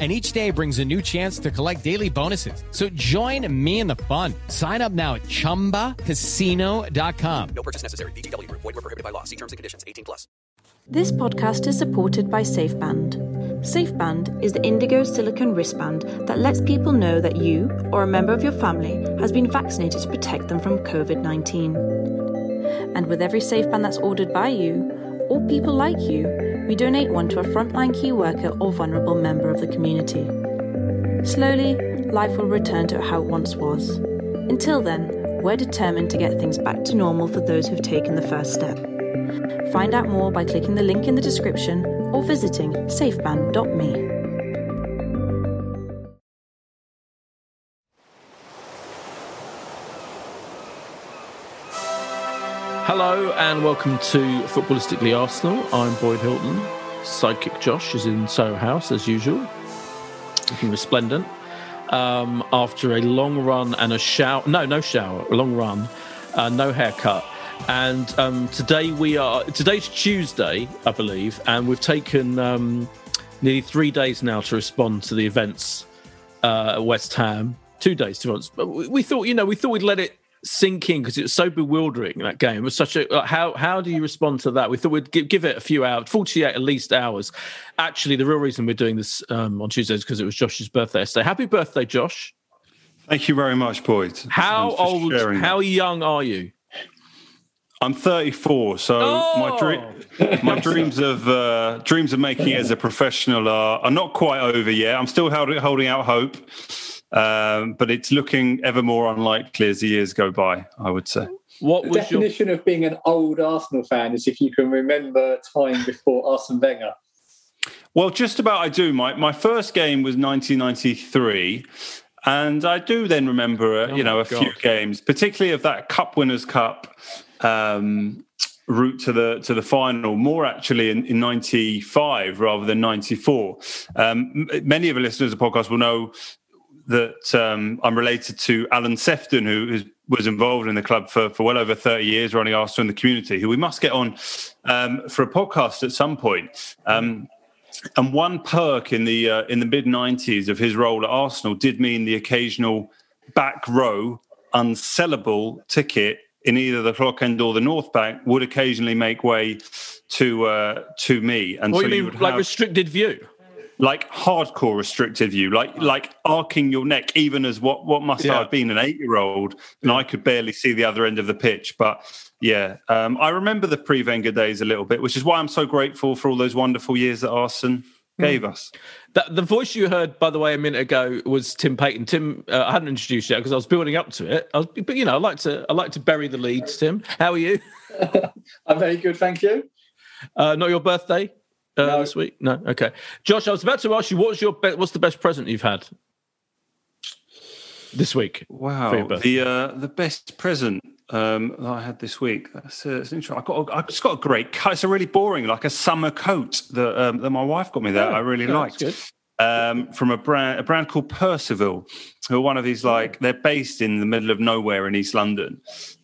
and each day brings a new chance to collect daily bonuses. So join me in the fun. Sign up now at ChumbaCasino.com. No purchase necessary. VGW. Void were prohibited by law. See terms and conditions. 18 plus. This podcast is supported by SafeBand. SafeBand is the indigo silicone wristband that lets people know that you or a member of your family has been vaccinated to protect them from COVID-19. And with every SafeBand that's ordered by you, or people like you, we donate one to a frontline key worker or vulnerable member of the community. Slowly, life will return to how it once was. Until then, we're determined to get things back to normal for those who've taken the first step. Find out more by clicking the link in the description or visiting safeband.me. Hello and welcome to Footballistically Arsenal. I'm Boyd Hilton. Sidekick Josh is in Soho House as usual, looking resplendent. Um, after a long run and a shower, no, no shower, a long run, uh, no haircut. And um, today we are, today's Tuesday, I believe, and we've taken um, nearly three days now to respond to the events uh, at West Ham. Two days to respond. But we thought, you know, we thought we'd let it sink in because it was so bewildering that game it was such a like, how how do you respond to that we thought we'd give, give it a few hours 48 at least hours actually the real reason we're doing this um, on tuesday is because it was josh's birthday yesterday happy birthday josh thank you very much boyd how old how that. young are you I'm 34, so oh! my dream, my dreams of uh, dreams of making it as a professional are, are not quite over yet. I'm still holding, holding out hope. Um, but it's looking ever more unlikely as the years go by, I would say. What the definition your... of being an old Arsenal fan is if you can remember time before Arsene Wenger. Well, just about I do. My my first game was 1993, and I do then remember, uh, oh you know, a God. few games, particularly of that Cup Winners' Cup um, route to the to the final. More actually in, in 95 rather than 94. Um, many of the listeners of the podcast will know that um, I'm related to Alan Sefton, who was involved in the club for, for well over 30 years, running Arsenal in the community, who we must get on um, for a podcast at some point. Um, and one perk in the uh, in the mid 90s of his role at Arsenal did mean the occasional back row unsellable ticket in either the clock end or the north bank would occasionally make way to uh, to me. And what so you mean, like have... restricted view? Like hardcore restrictive view, like like arcing your neck, even as what what must yeah. have been an eight year old, and I could barely see the other end of the pitch. But yeah, um, I remember the pre Wenger days a little bit, which is why I'm so grateful for all those wonderful years that Arsene hmm. gave mm. us. That, the voice you heard, by the way, a minute ago was Tim Payton. Tim, uh, I hadn't introduced yet because I was building up to it. I was, but you know, I like to I like to bury the leads. Tim, how are you? I'm very good, thank you. Uh, not your birthday uh, no. this week? No. Okay, Josh. I was about to ask you what's your be- what's the best present you've had this week? Wow, the uh, the best present um, that I had this week. That's, uh, that's interesting. I got a, I just got a great coat. It's a really boring, like a summer coat that um, that my wife got me that oh, I really liked. um, from a brand a brand called Percival, who are one of these like they're based in the middle of nowhere in East London.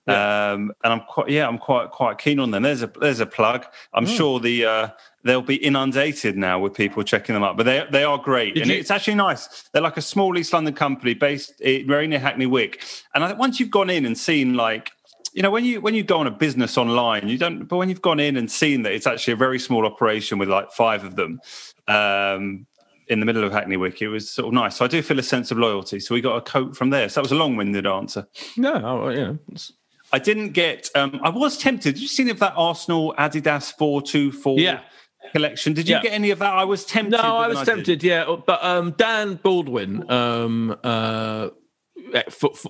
Yeah. Um, and I'm quite yeah, I'm quite quite keen on them. There's a there's a plug. I'm Mm. sure the uh, they'll be inundated now with people checking them up. But they they are great, Did and you- it's actually nice. They're like a small East London company based eh, very near Hackney Wick. And I, once you've gone in and seen like you know when you when you go on a business online you don't but when you've gone in and seen that it's actually a very small operation with like five of them um in the middle of hackney wick it was sort of nice so i do feel a sense of loyalty so we got a coat from there so that was a long-winded answer No, yeah. I didn't get um i was tempted did you see any of that arsenal adidas 424 Yeah. Collection did you Yeah. get any of that i was tempted No, I was didn't. tempted. Yeah, but um, Dan Baldwin, um, uh,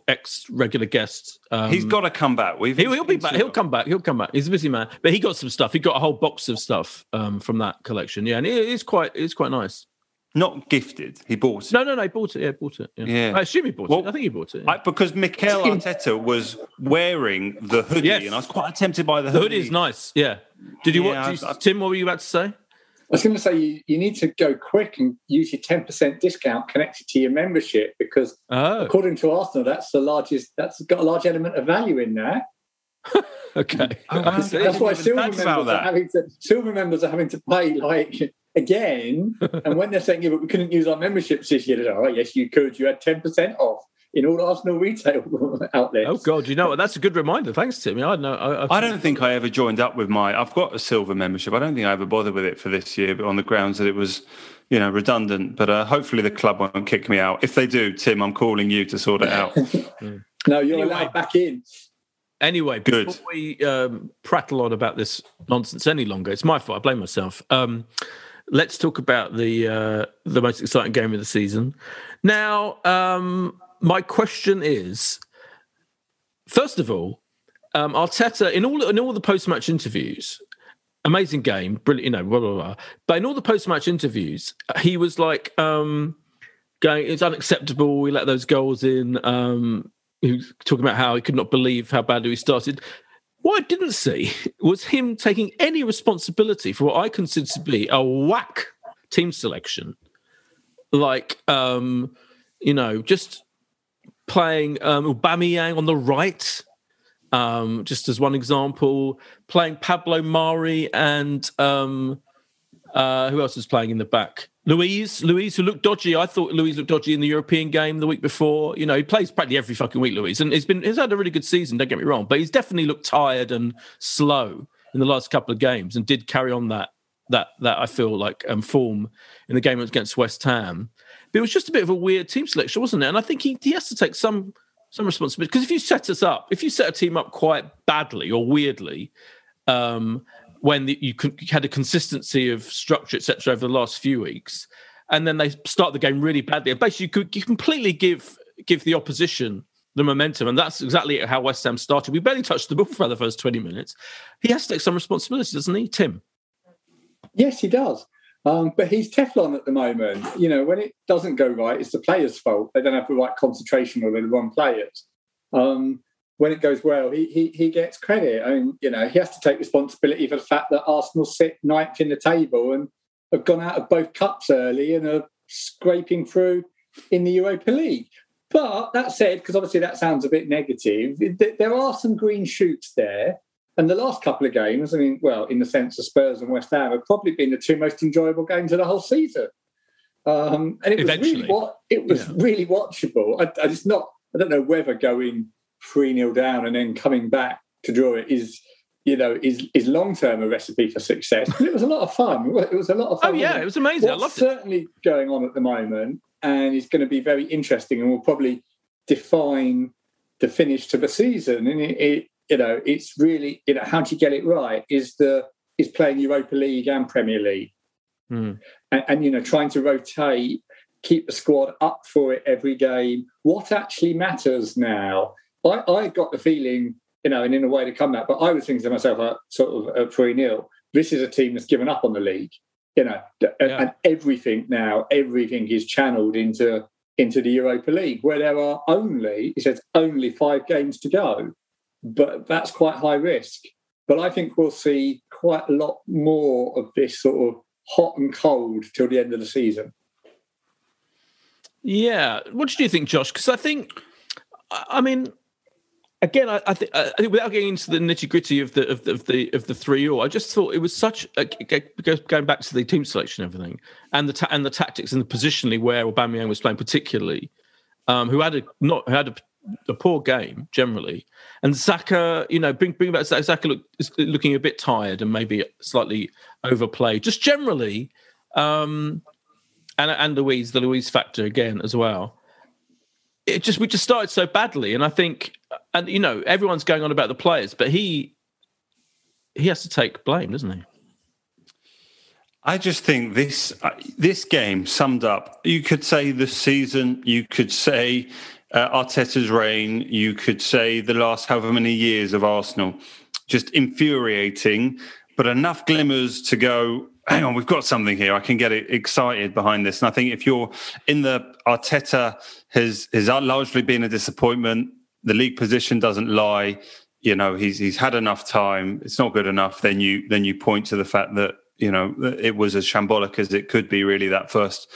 ex regular guest, um, he's got to come back we've He'll, he'll be back. He'll come back. He'll come back. He's a busy man, but he got some stuff. He got a whole box of stuff um, from that collection. Yeah, and it is quite. It's quite nice. not gifted he bought it No, no, no. He bought it. Yeah, bought it. Yeah. Yeah. I assume he bought Well, it. I think he bought it. yeah. I, because Mikel Arteta was wearing the hoodie, Yes. and I was quite tempted by the the hoodie. hoodie is nice. Yeah. Did you Yeah, watch? I- I- Tim, what were you about to say? I was going to say you, you need to go quick and use your ten percent discount connected to your membership because Oh, according to Arsenal, that's the largest. That's got a large element of value in there. okay. Oh, wow. That's why even silver think members about are that. having to silver members are having to pay like again. and when they're saying, "Yeah, but we couldn't use our memberships this year," they're like, "Oh, yes, you could. You had ten percent off in all Arsenal retail outlets." Oh God, you know what? That's a good reminder. Thanks, Tim. I know. I, I don't think I ever joined up with my. I've got a silver membership. I don't think I ever bothered with it for this year, but on the grounds that it was, you know, redundant. But uh, hopefully the club won't kick me out. If they do, Tim, I'm calling you to sort it out. No, you're Anyway. allowed back in. Anyway, Good. before we um, prattle on about this nonsense any longer, it's my fault. I blame myself. Um, let's talk about the uh, the most exciting game of the season. Now, um, my question is: first of all, um, Arteta in all in all the post match interviews, amazing game, brilliant, you know, blah blah blah. But in all the post match interviews, he was like um, going, "It's unacceptable. We let those goals in." Um, he was talking about how he could not believe how badly we started. What I didn't see was him taking any responsibility for what I consider to be a whack team selection. Like, um, you know, just playing um, Aubameyang on the right, um, just as one example, playing Pablo Mari and um, uh, who else was playing in the back? Luiz, Luiz, who looked dodgy. I thought Luiz looked dodgy in the European game the week before. You know, he plays practically every fucking week, Luiz, and he's been he's had a really good season. Don't get me wrong, but he's definitely looked tired and slow in the last couple of games, and did carry on that that that I feel like um, form in the game against West Ham. But it was just a bit of a weird team selection, wasn't it? And I think he, he has to take some some responsibility because if you set us up, if you set a team up quite badly or weirdly, um, when the, you, had a consistency of structure, etc., over the last few weeks, and then they start the game really badly, and basically you could you completely give give the opposition the momentum, and that's exactly how West Ham started. We barely touched the ball for the first twenty minutes. He has to take some responsibility, doesn't he, Tim? Yes, he does. Um, but he's Teflon at the moment. You know, when it doesn't go right, it's the players' fault. They don't have the right concentration or they're the wrong players. Um, when it goes well, he, he he gets credit. I mean, you know, he has to take responsibility for the fact that Arsenal sit ninth in the table and have gone out of both cups early and are scraping through in the Europa League. But that said, because obviously that sounds a bit negative, th- there are some green shoots there. And the last couple of games, I mean, well, in the sense of Spurs and West Ham, have probably been the two most enjoyable games of the whole season. Um, and it was really what it was Yeah. really watchable. I, I just not. I don't know whether going three 0 down and then coming back to draw it is, you know, is is long term a recipe for success. But it was a lot of fun. It was a lot of fun. Oh yeah, wasn't it was amazing. I What's loved it. certainly going on at the moment, and is going to be very interesting, and will probably define the finish to the season. And it, it, you know, it's really, you know, how do you get it right? Is the is playing Europa League and Premier League, Hmm. and, and you know, trying to rotate, keep the squad up for it every game. What actually matters now? I, I got the feeling, you know, and in a way to come back, but I was thinking to myself, uh, sort of at 3 0, this is a team that's given up on the league, you know, and, Yeah. and everything now, everything is channeled into into the Europa League, where there are only, he says, only five games to go. But that's quite high risk. But I think we'll see quite a lot more of this sort of hot and cold till the end of the season. Yeah. What do you think, Josh? Because I think, I mean, again, I, I, think, I think without getting into the nitty gritty of the of the of the, of the three all, I just thought it was such a, going back to the team selection and everything, and the ta- and the tactics and the positionally where Aubameyang was playing, particularly, um, who had a not who had a, a, poor game generally, and Xhaka, you know, bring bring back Xhaka look, is looking a bit tired and maybe slightly overplayed, just generally, um, and and Luiz the Luiz factor again as well it just we just started so badly, and I think, and you know, everyone's going on about the players, but he he has to take blame, doesn't he? I just think this uh, this game summed up. You could say the season. You could say uh, Arteta's reign. You could say the last however many years of Arsenal. Just infuriating, but enough glimmers to go hang on, we've got something here. I can get excited behind this. And I think if you're in the Arteta has has largely been a disappointment. The league position doesn't lie. You know, he's he's had enough time. It's not good enough. Then you then you point to the fact that you know it was as shambolic as it could be. Really, that first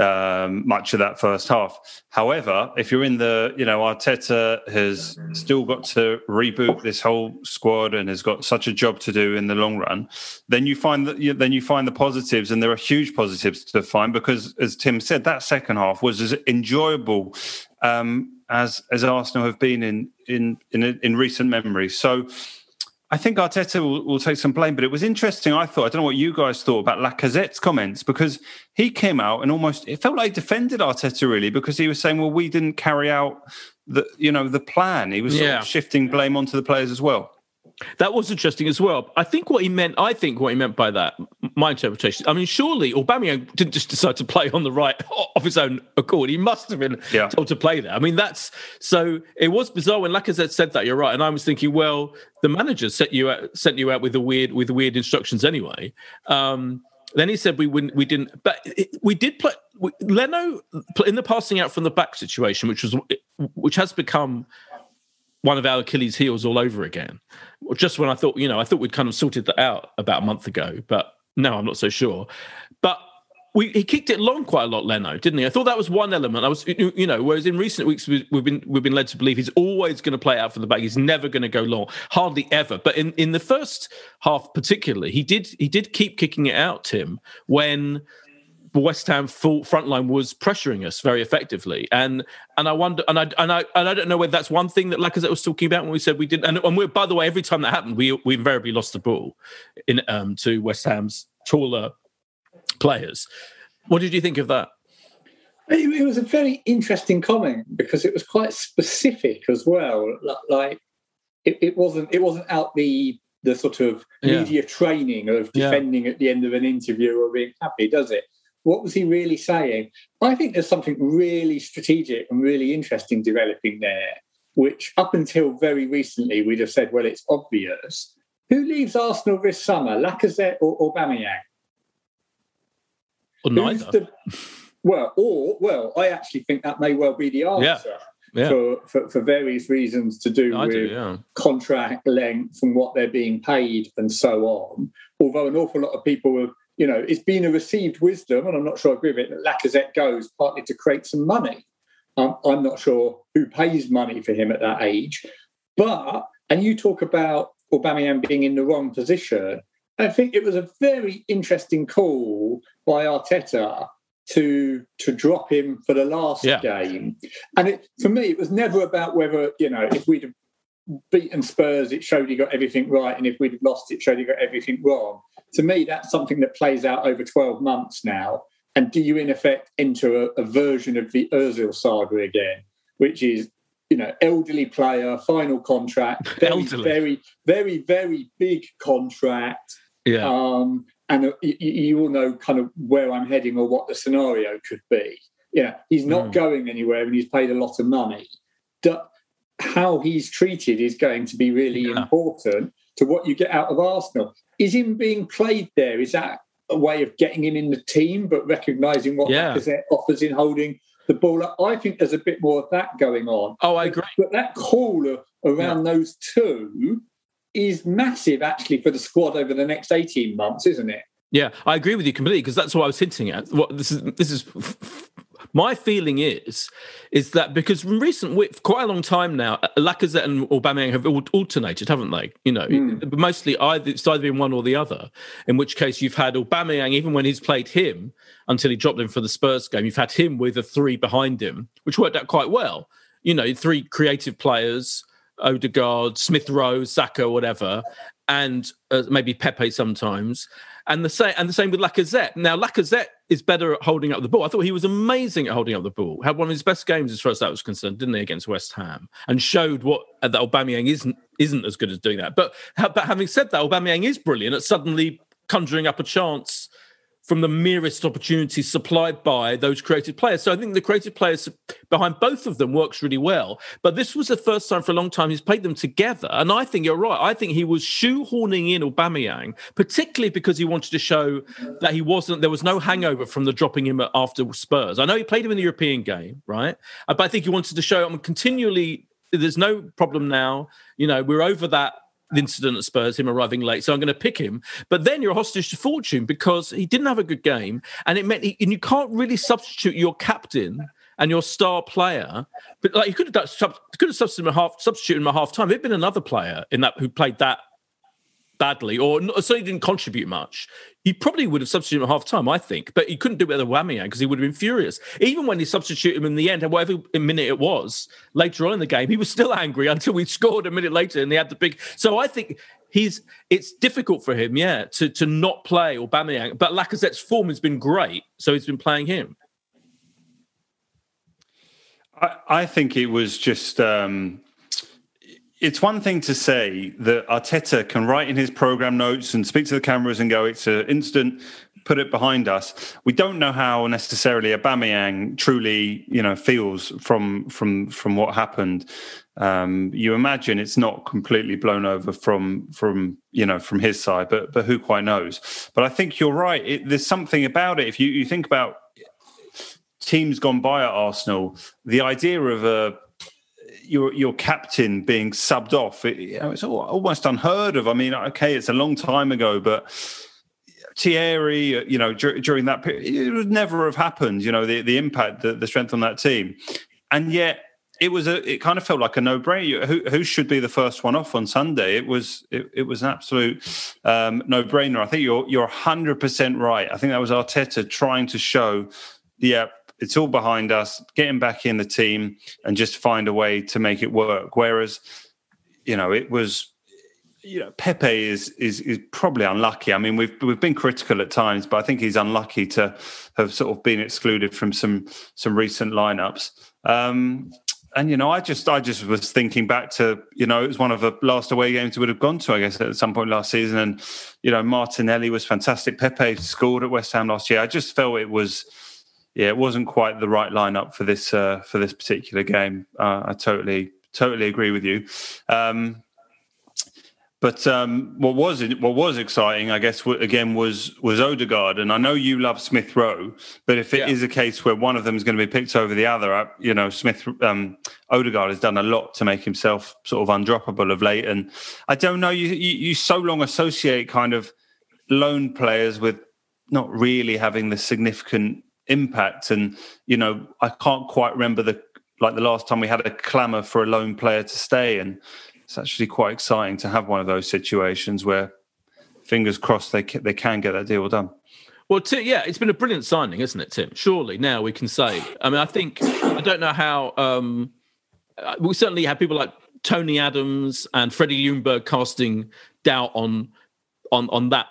um, much of that first half. However, if you're in the, you know, Arteta has still got to reboot this whole squad and has got such a job to do in the long run, then you find that then you find the positives, and there are huge positives to find because, as Tim said, that second half was as enjoyable um, as as Arsenal have been in in in, in recent memory. So I think Arteta will, will, take some blame, but it was interesting. I thought I don't know what you guys thought about Lacazette's comments because he came out and almost it felt like defended Arteta really because he was saying, "Well, we didn't carry out the you know the plan." He was yeah. shifting blame onto the players as well. That was interesting as well. I think what he meant, I think what he meant by that, my interpretation, I mean, surely Aubameyang didn't just decide to play on the right of his own accord. He must have been yeah. told to play there. I mean, that's so it was bizarre when Lacazette said that. You're right, and I was thinking, well, the manager sent you out, sent you out with the weird with weird instructions anyway. Um, then he said we wouldn't, we didn't, but it, we did play. We, Leno in the passing out from the back situation, which was which has become one of our Achilles' heels all over again. Just when I thought, you know, I thought we'd kind of sorted that out about a month ago, but no, I'm not so sure. But we, he kicked it long quite a lot, Leno, didn't he? I thought that was one element. I was, you know, whereas in recent weeks we've been we've been led to believe he's always going to play out for the back. He's never going to go long, hardly ever. But in in the first half, particularly, he did he did keep kicking it out, Tim, when West Ham full front line was pressuring us very effectively, and and I wonder, and I and I and I don't know whether that's one thing that Lacazette was talking about when we said we didn't. And, and we by the way, every time that happened, we we invariably lost the ball in um, to West Ham's taller players. What did you think of that? It was a very interesting comment because it was quite specific as well. Like it, it wasn't it wasn't out the the sort of yeah. media training of defending yeah. at the end of an interview or being happy, does it? What was he really saying? I think there's something really strategic and really interesting developing there, which up until very recently we'd have said, well, it's obvious. Who leaves Arsenal this summer, Lacazette or Aubameyang? Or neither. The, well, or well, I actually think that may well be the answer. Yeah. Yeah. For, for, for, various reasons to do I with do, yeah. contract length and what they're being paid and so on. Although an awful lot of people have you know, it's been a received wisdom, and I'm not sure I agree with it, that Lacazette goes partly to create some money. Um, I'm not sure who pays money for him at that age. But, and you talk about Aubameyang being in the wrong position. I think it was a very interesting call by Arteta to to drop him for the last yeah. game. And it, for me, it was never about whether, you know, if we'd have beaten Spurs, it showed he got everything right. And if we'd lost, it showed he got everything wrong to me, that's something that plays out over 12 months now. And do you, in effect, enter a, a version of the Ozil saga again, which is, you know, elderly player, final contract, very, very, very, very big contract. Yeah. Um, and uh, you, you, all know kind of where I'm heading or what the scenario could be. Yeah, he's not mm. going anywhere and he's paid a lot of money. How he's treated is going to be really yeah. important to what you get out of Arsenal is him being played there? Is that a way of getting him in the team, but recognising what yeah. Lacazette offers in holding the ball? up? I think there's a bit more of that going on. Oh, I agree. But, that call around yeah. those two is massive, actually, for the squad over the next 18 months, isn't it? Yeah, I agree with you completely because that's what I was hinting at. What this is this is My feeling is is that because from recent for quite a long time now, uh, Lacazette and Aubameyang have alternated, haven't they? You know, mm. mostly either it's either been one or the other. In which case, you've had Aubameyang, even when he's played him until he dropped him for the Spurs game, you've had him with a three behind him, which worked out quite well. You know, three creative players. Odegaard, Smith Rowe, Saka, whatever, and uh, maybe Pepe sometimes and the same and the same with Lacazette. Now Lacazette is better at holding up the ball. I thought he was amazing at holding up the ball. Had one of his best games as far as that was concerned, didn't he, against West Ham, and showed what uh, that Aubameyang isn't isn't as good as doing that. But but having said that, Aubameyang is brilliant at suddenly conjuring up a chance from the merest opportunities supplied by those creative players. So I think the creative players behind both of them works really well. But this was the first time for a long time he's played them together. And I think you're right. I think he was shoehorning in Aubameyang, particularly because he wanted to show that he wasn't, there was no hangover from the dropping him after Spurs. I know he played him in the European game, right? Uh, but I think he wanted to show I'm continually there's no problem now. You know, we're over that incident at Spurs, him arriving late. So I'm going to pick him. But then you're hostage to fortune because he didn't have a good game, and it meant he, and you can't really substitute your captain and your star player. But like you could have substituted him half substituted him a half time. There'd been another player in that who played that badly or certainly didn't contribute much, he probably would have substituted him at half time, I think. But he couldn't do it with Aubameyang because he would have been furious. Even when he substituted him in the end, and whatever minute it was, later on in the game, he was still angry until we scored a minute later and he had the big. So I think he's it's difficult for him, yeah, to, to not play or Aubameyang. But Lacazette's form has been great, so he's been playing him. I, I think it was just um, it's one thing to say that Arteta can write in his program notes and speak to the cameras and go, it's an instant, put it behind us. We don't know how necessarily Aubameyang truly, you know, feels from from from what happened. Um, you imagine it's not completely blown over from from you know from his side, but but who quite knows? But I think you're right. It, there's something about it. If you, you think about teams gone by at Arsenal, the idea of a your your captain being subbed off. It, know, it's almost unheard of. I mean, okay, it's a long time ago, but Thierry, you know, dur- during that period, it would never have happened. You know, the the impact, the, the strength on that team, and yet it was a. It kind of felt like a no brainer. Who, who should be the first one off on Sunday? It was it, it was an absolute um, no brainer. I think you're you're hundred percent right. I think that was Arteta trying to show, yeah, it's all behind us. Get him back in the team and just find a way to make it work. Whereas, you know, it was you know, Pepe is, is is probably unlucky. I mean, we've we've been critical at times, but I think he's unlucky to have sort of been excluded from some some recent lineups. Um, and you know, I just I just was thinking back to you know it was one of the last away games we would have gone to, I guess, at some point last season. And you know, Martinelli was fantastic. Pepe scored at West Ham last year. I just felt it was yeah, it wasn't quite the right lineup for this uh, for this particular game. Uh, I totally totally agree with you. Um, but um, what was what was exciting, I guess, again was was Odegaard, and I know you love Smith Rowe, but if it yeah. is a case where one of them is going to be picked over the other, uh, you know, Smith um, Odegaard has done a lot to make himself sort of undroppable of late, and I don't know, you, you, you so long associate kind of lone players with not really having the significant impact. And you know, I can't quite remember the like the last time we had a clamour for a lone player to stay, and it's actually quite exciting to have one of those situations where, fingers crossed, they can, they can get that deal done. Well, Tim, yeah, it's been a brilliant signing, isn't it, Tim? Surely now we can say. I mean, I think I don't know how. Um, uh, we certainly have people like Tony Adams and Freddie Ljungberg casting doubt on on on that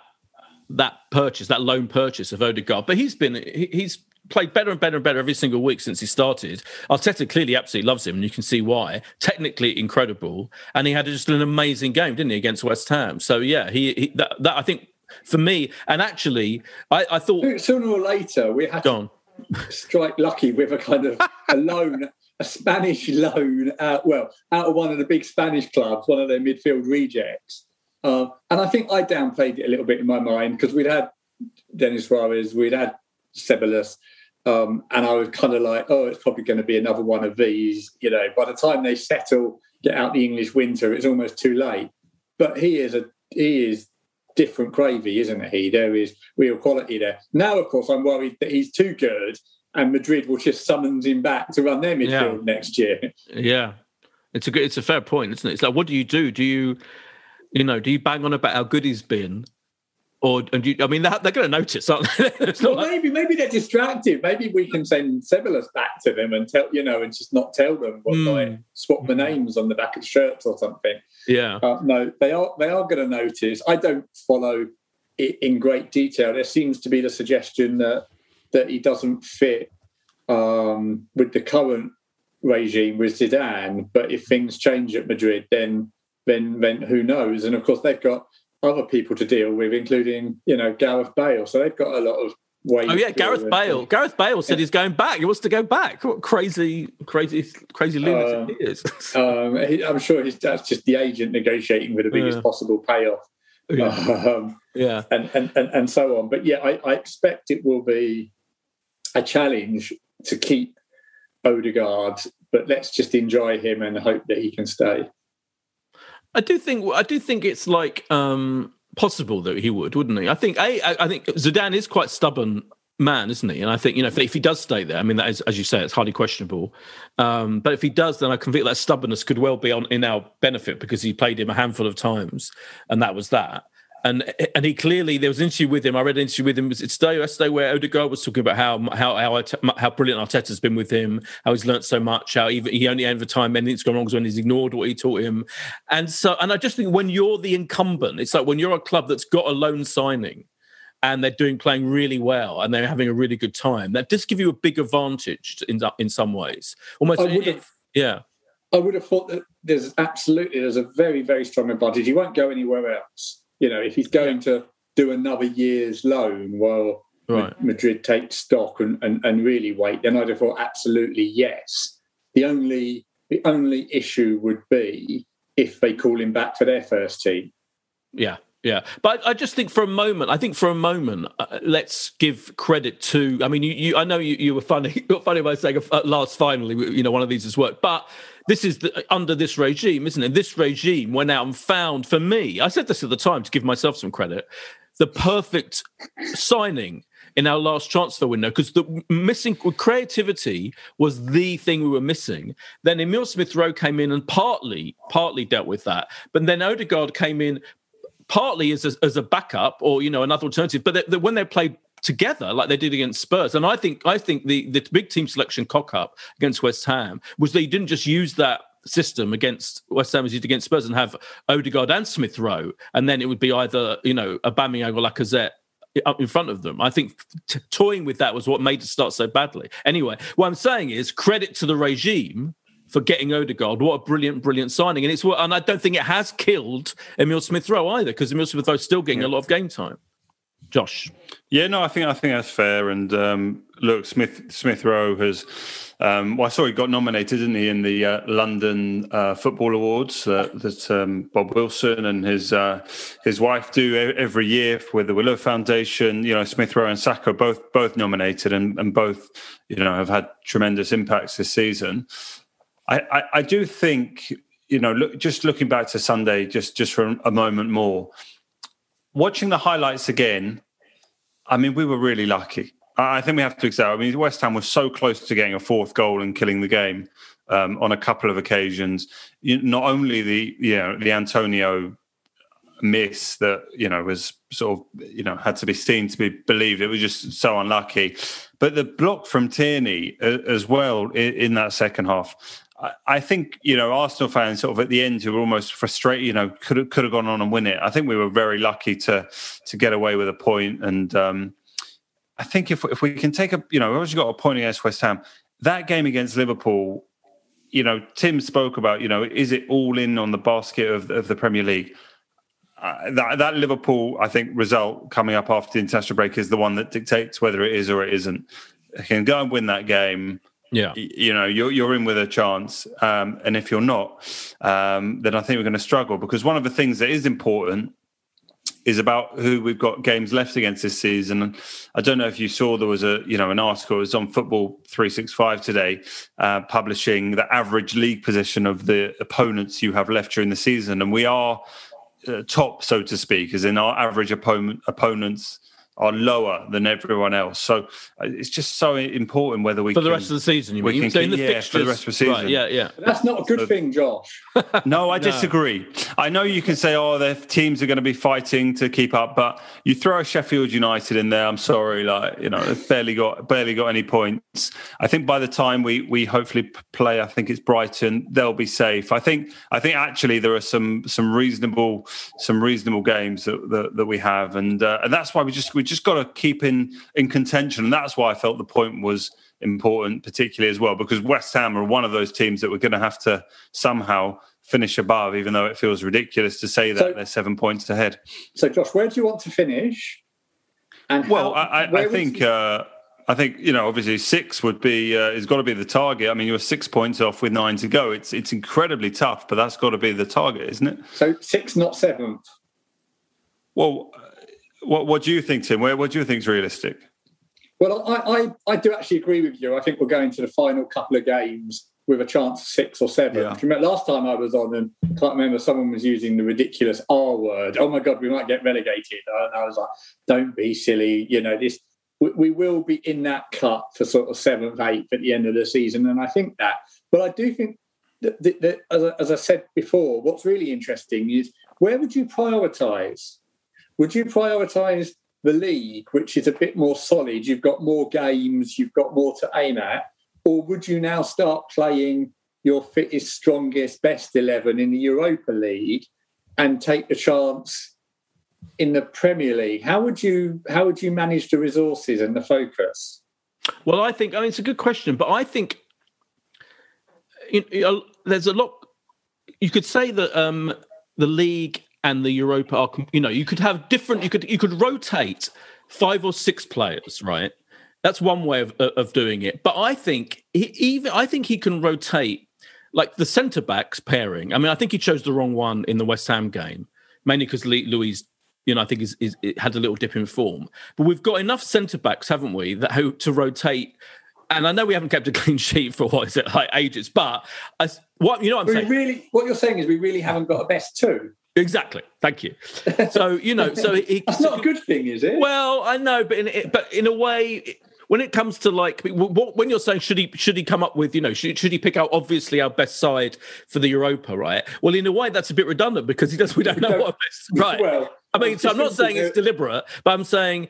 that purchase, that loan purchase of Odegaard. But he's been he's played better and better and better every single week since he started. Arteta clearly absolutely loves him, and you can see why. Technically incredible, and he had just an amazing game, didn't he, against West Ham? So yeah, he, he that, that I think for me, and actually, I, I thought sooner or later we had to strike lucky with a kind of a loan. A Spanish loan, out, well, out of one of the big Spanish clubs, one of their midfield rejects, uh, and I think I downplayed it a little bit in my mind because we'd had Denis Suarez, we'd had Ceballos, um, and I was kind of like, oh, it's probably going to be another one of these. You know, by the time they settle, get out the English winter, it's almost too late. But he is a he is different gravy, isn't he? There is real quality there. Now, of course, I'm worried that he's too good and Madrid will just summons him back to run their midfield yeah. next year. Yeah, it's a good, it's a fair point, isn't it? It's like, what do you do? Do you, you know, do you bang on about how good he's been, or and you, I mean, they're, they're going to notice, aren't they? well, like... maybe maybe they're distracted. Maybe we can send Ceballos back to them and tell you know, and just not tell them what mm. like swap the names on the back of the shirts or something. Yeah. Uh, no, they are they are going to notice. I don't follow it in great detail. There seems to be the suggestion that that he doesn't fit um, with the current regime with Zidane. But if things change at Madrid, then then then who knows? And of course, they've got other people to deal with, including you know Gareth Bale. So they've got a lot of ways. Oh yeah, Gareth Bale. Gareth Bale said yeah. he's going back. He wants to go back. What crazy, crazy, crazy lunatic uh, he is. um, he, I'm sure that's just the agent negotiating with the biggest yeah. possible payoff. Yeah. Um, yeah, and, and and and so on. But yeah, I, I expect it will be a challenge to keep Odegaard, but let's just enjoy him and hope that he can stay. I do think I do think it's like um, possible that he would, wouldn't he? I think a, I think Zidane is quite stubborn man, isn't he? And I think you know if, if, he does stay there, I mean that is as you say, it's highly questionable. Um, but if he does, then I can think that stubbornness could well be on in our benefit because he played him a handful of times, and that was that and and he clearly there was an interview with him. I read an interview with him. Was it today yesterday where Odegaard was talking about how how how how brilliant Arteta's been with him, how he's learnt so much, how even he only ever time anything's gone wrong is when he's ignored what he taught him, and so and I just think when you're the incumbent, it's like when you're a club that's got a loan signing. And they're doing playing really well, and they're having a really good time. That does give you a big advantage in in some ways. Almost, it, yeah. I would have thought that there's absolutely there's a very very strong advantage. You won't go anywhere else you know, if he's going yeah. to do another year's loan while right. Madrid take stock and, and, and really wait, then I'd have thought absolutely yes. The only the only issue would be if they call him back for their first team. Yeah, yeah, but I just think for a moment, I think for a moment, uh, let's give credit to. I mean, you, you I know you, you were funny, you were funny by saying at last finally, you know, one of these has worked, but this is the, under this regime, isn't it? This regime went out and found, for me, I said this at the time to give myself some credit, the perfect signing in our last transfer window because the missing creativity was the thing we were missing. Then Emil Smith Rowe came in and partly, partly dealt with that. But then Odegaard came in partly as a, as a backup or you know another alternative. But they, they, when they played together like they did against Spurs, and I think I think the the big team selection cock up against West Ham was they didn't just use that system against West Ham as did against Spurs and have Odegaard and Smith Rowe, and then it would be either you know Aubameyang or Lacazette up in front of them. I think t- toying with that was what made it start so badly. Anyway, what I'm saying is credit to the regime for getting Odegaard. What a brilliant, brilliant signing. And it's and I don't think it has killed Emil Smith Rowe either, because Emil Smith Rowe is still getting yeah. a lot of game time. Josh. Yeah, no, I think I think that's fair. And um, look, Smith Smith Rowe has. Um, well, I saw he got nominated, didn't he, in the uh, London uh, Football Awards uh, that um, Bob Wilson and his uh, his wife do every year with the Willow Foundation. You know, Smith Rowe and Saka both both nominated, and, and both you know have had tremendous impacts this season. I, I, I do think you know, look, just looking back to Sunday, just just for a moment more, watching the highlights again. I mean, we were really lucky. I think we have to accept. I mean, West Ham was so close to getting a fourth goal and killing the game um, on a couple of occasions. You, not only the you know the Antonio miss that you know was sort of you know had to be seen to be believed. It was just so unlucky, but the block from Tierney uh, as well in, in that second half. I think you know Arsenal fans sort of at the end who were almost frustrated. You know, could have, could have gone on and win it. I think we were very lucky to to get away with a point. and um, I think if if we can take a you know we've already got a point against West Ham. That game against Liverpool, you know, Tim spoke about you know is it all in on the basket of of the Premier League. Uh, that, that Liverpool, I think, result coming up after the international break is the one that dictates whether it is or it isn't. Can go and win that game yeah, you know, you're you're in with a chance, um, and if you're not, um, then I think we're going to struggle because one of the things that is important is about who we've got games left against this season. I don't know if you saw there was a you know an article it was on Football Three Six Five today, uh, publishing the average league position of the opponents you have left during the season, and we are uh, top, so to speak, as in our average opponent opponents are lower than everyone else. So uh, it's just so important whether we for the can, rest of the season. You we mean can in the yeah, fixtures for the rest of the season? Right, yeah, yeah. But that's not a good So- thing, Josh. No, I disagree. I know you can say, "Oh, their teams are going to be fighting to keep up," but you throw Sheffield United in there. I'm sorry, like you know, they've barely got barely got any points. I think by the time we we hopefully play, I think it's Brighton, they'll be safe. I think I think actually there are some some reasonable some reasonable games that that, that we have, and uh, and that's why we just we just got to keep in in contention, and that's why I felt the point was important, particularly as well, because West Ham are one of those teams that we're going to have to somehow finish above, even though it feels ridiculous to say that So- they're seven points ahead. So, Josh, where do you want to finish? And Well, how- I, I, think you- uh, I think you know obviously six would be uh, has got to be the target. I mean, you're six points off with nine to go. It's it's incredibly tough, but that's got to be the target, isn't it? so six, not seventh. Well, what what do you think, Tim? Where what do you think is realistic? Well, I, I, I do actually agree with you. I think we're going to the final couple of games with a chance of six or seven. Yeah. Remember last time I was on and I can't remember someone was using the ridiculous R word. Oh my God, we might get relegated. And I was like, don't be silly. You know, this we, we will be in that cut for sort of seventh, eighth at the end of the season. And I think that. But I do think that, that, that as, I, as I said before, what's really interesting is where would you prioritise? Would you prioritise the league, which is a bit more solid? You've got more games, you've got more to aim at, or would you now start playing your fittest, strongest, best eleven in the Europa League and take the chance in the Premier League? How would you how would you manage the resources and the focus? Well, I think I mean it's a good question, but I think you know, there's a lot. You could say that um, the league and the Europa are, you know, you could have different. You could you could rotate five or six players, right? That's one way of of doing it. But I think he, even I think he can rotate like the centre backs pairing. I mean, I think he chose the wrong one in the West Ham game, mainly because Louis you know, I think is, is it had a little dip in form. But we've got enough centre backs, haven't we, that hope to rotate. And I know we haven't kept a clean sheet for what is it like ages, but I, what you know, what I'm We saying really, what you're saying is we really haven't got a best two. Exactly. Thank you. So you know, so he, That's not a good thing, is it? Well, I know, but in it- but in a way, when it comes to like what- when you're saying should he should he come up with you know should, should he pick out obviously our best side for the Europa, right? Well, in a way, that's a bit redundant because he does we don't know what best right. well, I mean, so I'm not saying it's uh, deliberate, but I'm saying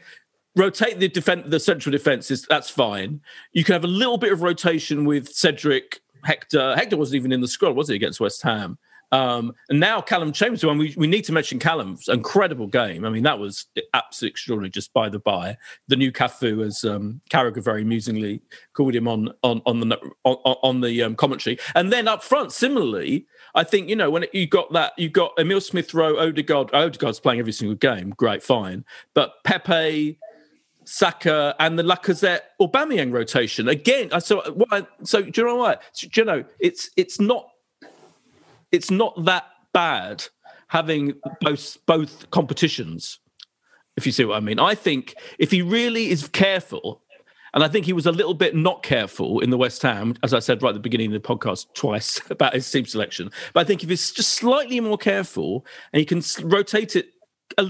rotate the defense, the central defenses. That's fine. You can have a little bit of rotation with Cedric, Hector. Hector wasn't even in the squad, was he, against West Ham? Um, and now Callum Chambers, and we, we need to mention Callum's incredible game. I mean, that was absolutely extraordinary, just by the by. The new Cafu, as um, Carragher very amusingly called him on on on the on, on the um, commentary, and then up front, similarly, I think you know when you got that, you got Emil Smith Rowe, Odegaard. Odegaard's playing every single game, great, fine, but Pepe. Saka and the Lacazette Aubameyang rotation again. I So, what I- so do you know what? Do you know it's it's not it's not that bad having both both competitions. If you see what I mean, I think if he really is careful, and I think he was a little bit not careful in the West Ham, as I said right at the beginning of the podcast twice about his team selection. But I think if he's just slightly more careful and he can rotate it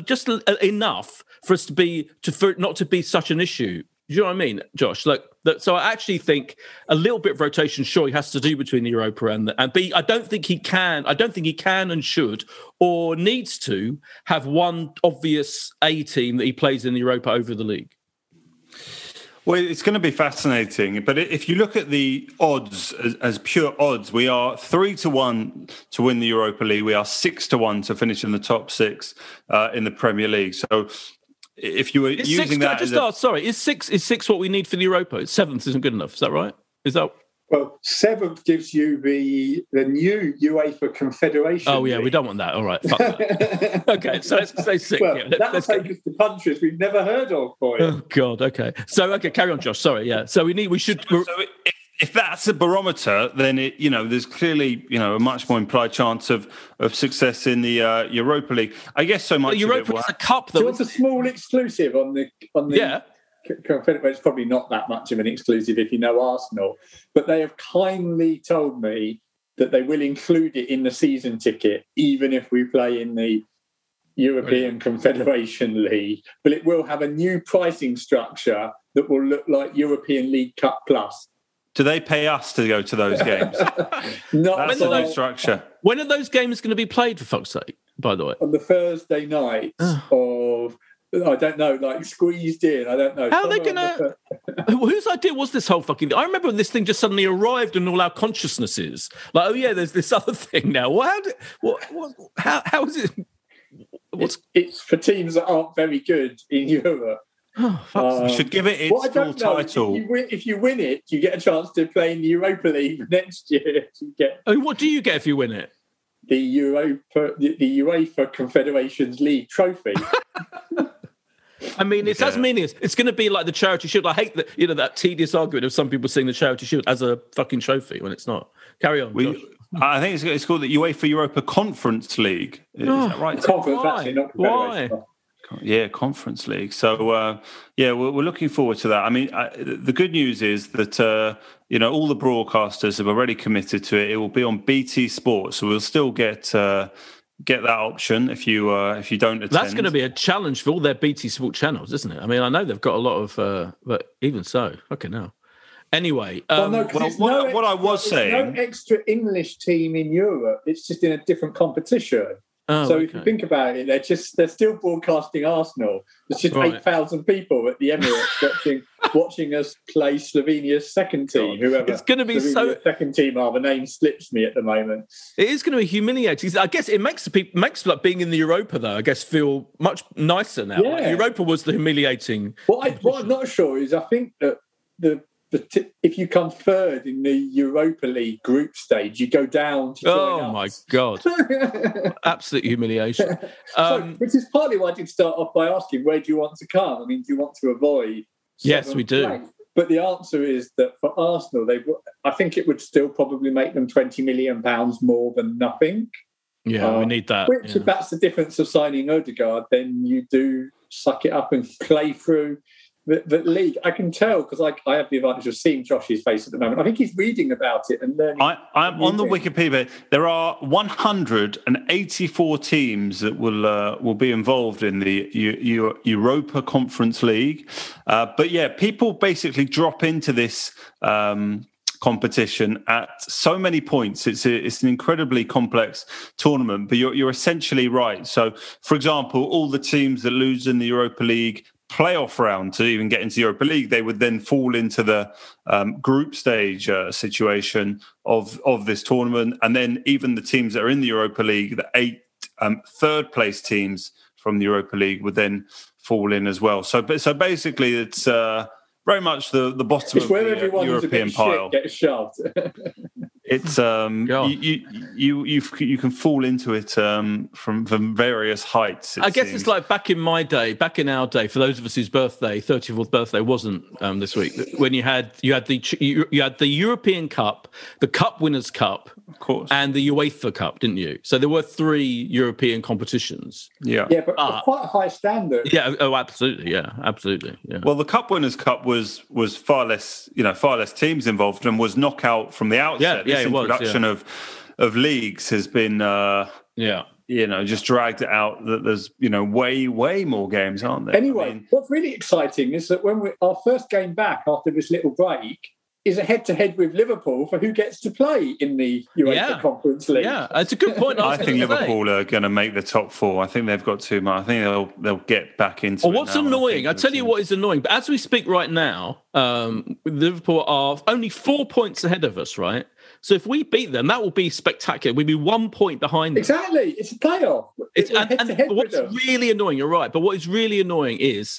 just enough for us to be to for it not to be such an issue. Do you know what I mean, Josh? Like, that, so I actually think a little bit of rotation, sure, he has to do between the Europa and the, and B. I don't think he can. I don't think he can and should or needs to have one obvious A team that he plays in the Europa over the league. Well, it's going to be fascinating. But if you look at the odds as, as pure odds, we are three to one to win the Europa League. We are six to one to finish in the top six uh, in the Premier League. So if you were Is using six, that, just as a- sorry, is six is six what we need for the Europa? Seventh isn't good enough. Is that right? Is that? Well, seventh gives you the the new UEFA Confederation. Oh yeah, we don't want that. All right. Fuck that. okay, so let's say six. well, yeah, let- that'll let's go. take us to countries we've never heard of, boy. Oh God. Okay. So okay, carry on, Josh. Sorry. Yeah. So we need. We should. So if, if that's a barometer, then it you know there's clearly you know a much more implied chance of of success in the uh, Europa League. I guess so much. The Europa will is a cup, Do you though. a small exclusive on the on the Yeah. C- Confederate? It's probably not that much of an exclusive if you know Arsenal, but they have kindly told me that they will include it in the season ticket, even if we play in the European Confederation League, but it will have a new pricing structure that will look like European League Cup Plus. Do they pay us to go to those games? Not That's the for- new structure. When are those games going to be played? For fuck's sake! By the way, on the Thursday night ah. of I don't know, like squeezed in. I don't know. How are they somewhere gonna- the whose idea was this whole fucking thing? I remember when this thing just suddenly arrived in all our consciousnesses. Like, oh yeah, there's this other thing now. Well, how? Did, what, what? How? How is it? What's? It's for teams that aren't very good in Europe. Oh, fuck. Um, We should give it its what I full know, title. If you, win, if you win it, you get a chance to play in the Europa League next year. You get I mean, what do you get if you win it? the Europa, the, the UEFA Confederations League trophy. I mean, it's as meaningless. It's going to be like the charity shield. I hate that you know that tedious argument of some people seeing the charity shield as a fucking trophy when it's not. Carry on. We, Josh. I think it's, it's called the UEFA Europa Conference League. Is Oh. that right? Conference, Why? actually, not Why? Confederation. Yeah, Conference League. So uh, yeah, we're, we're looking forward to that. I mean, I, the good news is that uh, you know all the broadcasters have already committed to it. It will be on BT Sports, so we'll still get uh, get that option if you uh, if you don't attend. That's going to be a challenge for all their BT Sport channels, isn't it? I mean, I know they've got a lot of, uh, but even so, okay hell. Anyway, Well, um, no, 'cause well, what- no what I was saying- no extra English team in Europe. It's just in a different competition. Oh, so if you think about it, they're just they're still broadcasting Arsenal. There's just Right. eight thousand people at the Emirates watching watching us play Slovenia's second team. Whoever It's gonna be so- second team are. The name slips me at the moment. It is going to be humiliating. I guess it makes the people makes like being in the Europa though. I guess feel much nicer now. Like, Yeah. Europa was the humiliating. What, I, what I'm not sure is I think that the if you come third in the Europa League group stage, you go down Oh my god, absolute humiliation. so, Um, which is partly why I did start off by asking, where do you want to come? I mean, do you want to avoid? Yes, we do. place? But the answer is that for Arsenal, they I think it would still probably make them twenty million pounds more than nothing. yeah, we Uh, need that. Which, yeah. if that's the difference of signing Odegaard, then you do suck it up and play through the, the league. I can tell because I, I have the advantage of seeing Josh's face at the moment. I think he's reading about it and learning. I, I'm on the. Wikipedia. There are 184 teams that will uh, will be involved in the U- U- Europa Conference League. Uh, but yeah, people basically drop into this um, competition at so many points. It's a, it's an incredibly complex tournament. But you're you're essentially right. So, for example, all the teams that lose in the Europa League playoff round to even get into the Europa League, they would then fall into the um, group stage uh, situation of of this tournament, and then even the teams that are in the Europa League, the eight um, third place teams from the Europa League would then fall in as well. So, so basically, it's uh, very much the the bottom it's of where the uh, everyone European pile. gets shoved. It's um, you, you you you you can fall into it um, from from various heights. I guess seems. it's like back in my day, back in our day, for those of us whose birthday, thirty fourth birthday, wasn't um, this week. When you had you had the you, you had the European Cup, the Cup Winners' Cup, of course, and the UEFA Cup, didn't you? So there were three European competitions. yeah. yeah, but Ah. quite a high standard. Yeah. Oh, absolutely. Yeah. Absolutely. Yeah. Well, the Cup Winners' Cup was was far less, you know, far less teams involved and was knockout from the outset. Yeah, yeah, this it was, yeah. of of leagues has been, uh, yeah. you know, just dragged it out. That there's, you know, way way more games, aren't there? Anyway, I mean, what's really exciting is that when we our first game back after this little break is a head-to-head with Liverpool for who gets to play in the UEFA Yeah. Conference League. Yeah. It's a good point. I was think gonna say. Liverpool are going to make the top four. I think they've got too much. I think they'll they'll get back into. Well, it what's now, and I annoying? I the tell you what is annoying. But as we speak right now, um, Liverpool are only four points ahead of us, right? So if we beat them, that will be spectacular. We'd be one point behind them. Exactly. It's a playoff. It's, We're and, and head-to-head but with what's really annoying, you're right. But what is really annoying is,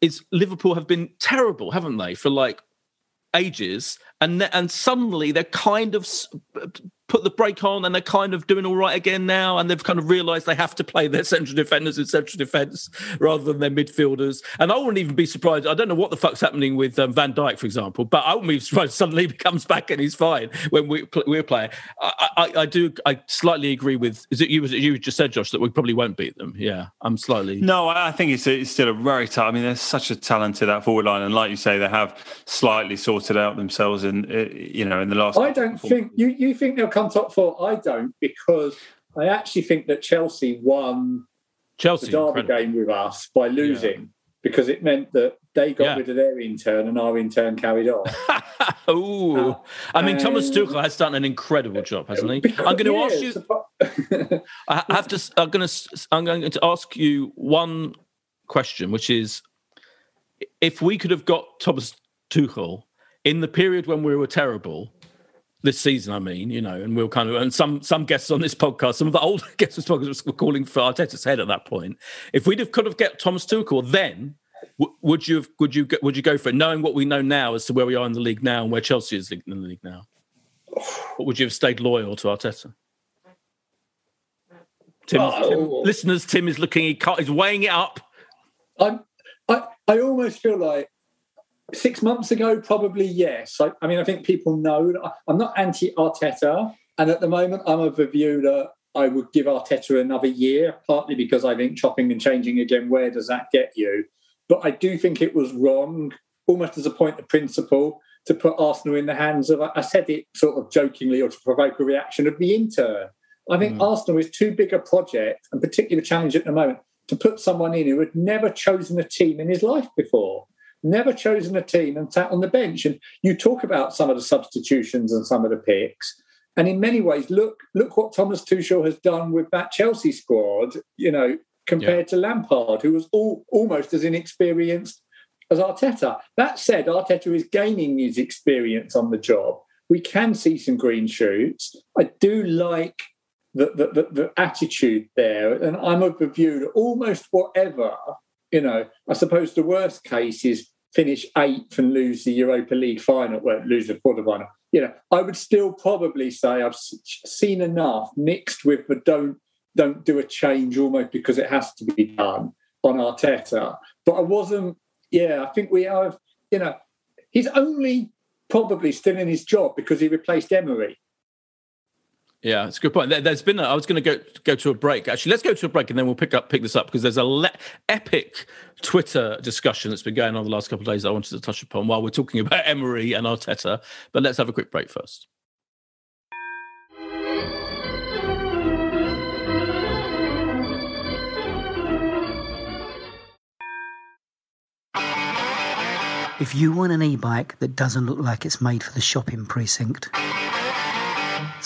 is Liverpool have been terrible, haven't they, for like ages, and and suddenly they're kind of put the brake on, and they're kind of doing all right again now, and they've kind of realised they have to play their central defenders in central defence rather than their midfielders. And I wouldn't even be surprised. I don't know what the fuck's happening with um, Van Dijk, for example, but I wouldn't be surprised if suddenly he comes back and he's fine when we, we're playing. I, I, I do. I slightly agree with. Is it you? Was it you just said, Josh, that we probably won't beat them? Yeah, I'm slightly. No, I I think it's, it's still a very tough. I mean, they're such a talented that forward line, and like you say, they have slightly sorted out themselves in uh, you know in the last. I don't think you, you think they'll come top four. I don't because I actually think that Chelsea won Chelsea the Derby incredible. game with us by losing because it meant that they got Yeah. rid of their intern and our intern carried on. Ooh. Uh, I mean, Thomas Tuchel has done an incredible job, hasn't he? I'm going to Yeah, ask you. I have to. I'm going to. I'm going to ask you one question, which is, if we could have got Thomas Tuchel in the period when we were terrible, this season, I mean, you know, and we will kind of, and some some guests on this podcast, some of the older guests on this podcast were calling for Arteta's head at that point. If we'd have could have get Thomas Tuchel, then w- would you have, would you go- would you go for it, knowing what we know now as to where we are in the league now and where Chelsea is in the league now? Or would you have stayed loyal to Arteta? Tim, Oh. Tim- listeners, Tim is looking. He can't, he's weighing it up. I'm, I, I almost feel like six months ago, probably yes. I, I mean, I think people know that I- I'm not anti Arteta. And at the moment, I'm of the view that I would give Arteta another year, partly because I think chopping and changing again, where does that get you? But I do think it was wrong, almost as a point of principle, to put Arsenal in the hands of, I said it sort of jokingly or to provoke a reaction of the intern. I think hmm. Arsenal is too big a project, and particularly the challenge at the moment, to put someone in who had never chosen a team in his life before, never chosen a team and sat on the bench. And you talk about some of the substitutions and some of the picks. And in many ways, look look what Thomas Tuchel has done with that Chelsea squad. You know, compared to Lampard, who was all, almost as inexperienced as Arteta. That said, Arteta is gaining his experience on the job. We can see some green shoots. I do like the, the, the, the attitude there. And I'm of the view that almost whatever, you know, I suppose the worst case is finish eighth and lose the Europa League final, well, lose the quarterfinal. You know, I would still probably say I've seen enough mixed with the don't don't do a change almost because it has to be done on Arteta. But I wasn't, yeah, I think we have, you know, he's only probably still in his job because he replaced Emery. Yeah, it's a good point. There, has been. A, I was going to go go to a break. Actually, let's go to a break and then we'll pick up pick this up because there's a le- epic Twitter discussion that's been going on the last couple of days. I wanted to touch upon while we're talking about Emery and Arteta. But let's have a quick break first. If you want an e bike that doesn't look like it's made for the shopping precinct,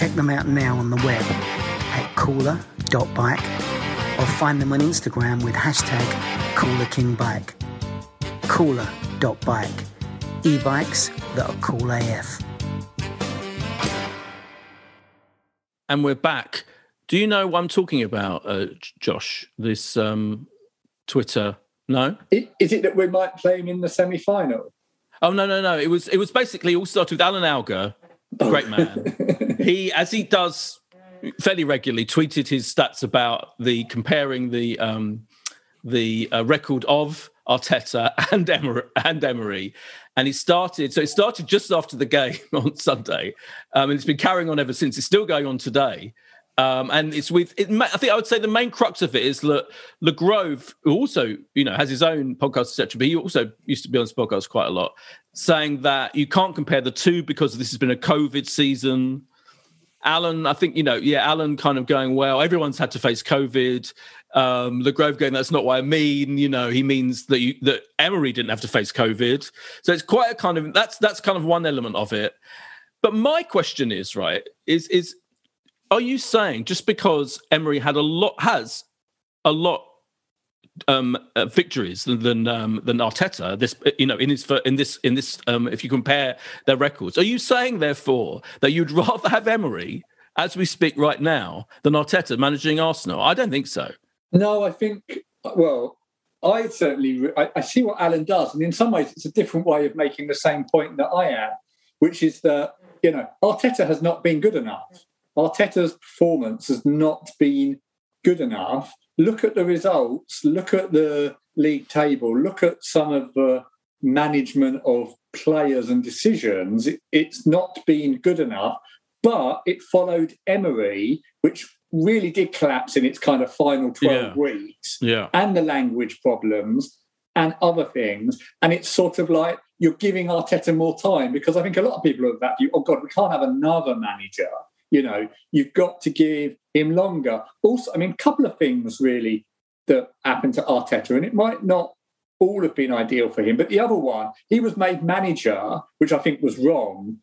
Check them out now on the web at cooler.bike or find them on Instagram with hashtag coolerkingbike. Cooler.bike. E-bikes that are cool AF. And we're back. Do you know what I'm talking about, uh, Josh? This um, Twitter. No. Is it that we might play him in the semi final? Oh no no no! It was it was basically all started with Alan Alger, great man. he, as he does fairly regularly, tweeted his stats about the comparing the um, the uh, record of Arteta and Emery, and Emery, and he started. So it started just after the game on Sunday, um, and it's been carrying on ever since. It's still going on today. Um, and it's with, it, I think I would say the main crux of it is that LeGrove, who also, you know, has his own podcast, etc., but he also used to be on this podcast quite a lot, saying that you can't compare the two because this has been a COVID season. Alan, I think, you know, yeah, Alan kind of going, well, everyone's had to face COVID. Um, LeGrove going, that's not what I mean. You know, he means that you, that Emery didn't have to face COVID. So it's quite a kind of, that's, that's kind of one element of it. But my question is, right, is, is, are you saying just because Emery had a lot, has a lot um, uh, victories than than, um, than Arteta. This, you know, in his in this in this, um, if you compare their records, are you saying therefore that you'd rather have Emery as we speak right now than Arteta managing Arsenal? I don't think so. No, I think, well, I certainly I, I see what Alan does, and in some ways, it's a different way of making the same point that I am, which is that you know Arteta has not been good enough. Arteta's performance has not been good enough. Look at the results, look at the league table, look at some of the management of players and decisions. It, it's not been good enough, but it followed Emery, which really did collapse in its kind of final 12 Yeah. weeks, Yeah. and the language problems and other things. And it's sort of like you're giving Arteta more time because I think a lot of people are of that view. Oh God, we can't have another manager. You know, you've got to give him longer. Also, I mean, a couple of things really that happened to Arteta, and it might not all have been ideal for him, but the other one, he was made manager, which I think was wrong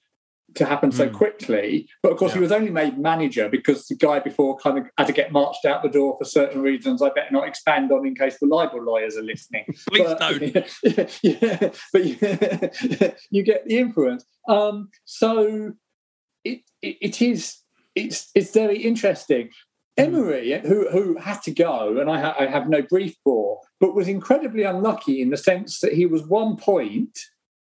to happen so quickly. But of course, he was only made manager because the guy before kind of had to get marched out the door for certain reasons. I better not expand on in case the libel lawyers are listening. Please but, don't. Yeah, but you, you get the influence. Um, so it, it, it is it's it's very interesting. Hmm. Emery, who who had to go, and I, ha- I have no brief for, but was incredibly unlucky in the sense that he was one point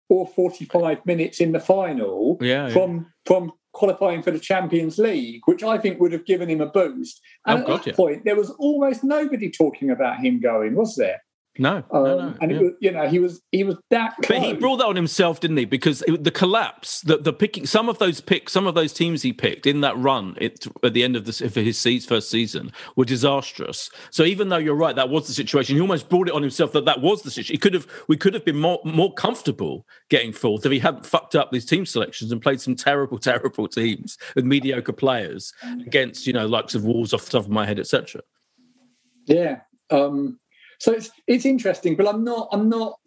or forty five minutes in the final Yeah, yeah. from from qualifying for the Champions League, which I think would have given him a boost. And Oh, at God, that yeah. point, there was almost nobody talking about him going, was there? No, Um, no, no. and yeah. was, you know, he was he was that close. But he brought that on himself, didn't he? Because it, the collapse, the, the picking, some of those picks, some of those teams he picked in that run it, at the end of this for his se- first season were disastrous. So even though you're right, that was the situation. He almost brought it on himself that that was the situation. He could have, we could have been more more comfortable getting fourth if he hadn't fucked up these team selections and played some terrible, terrible teams with mediocre players against you know likes of Wolves off the top of my head, etc. Yeah. Um, so it's it's interesting, but I'm not I'm not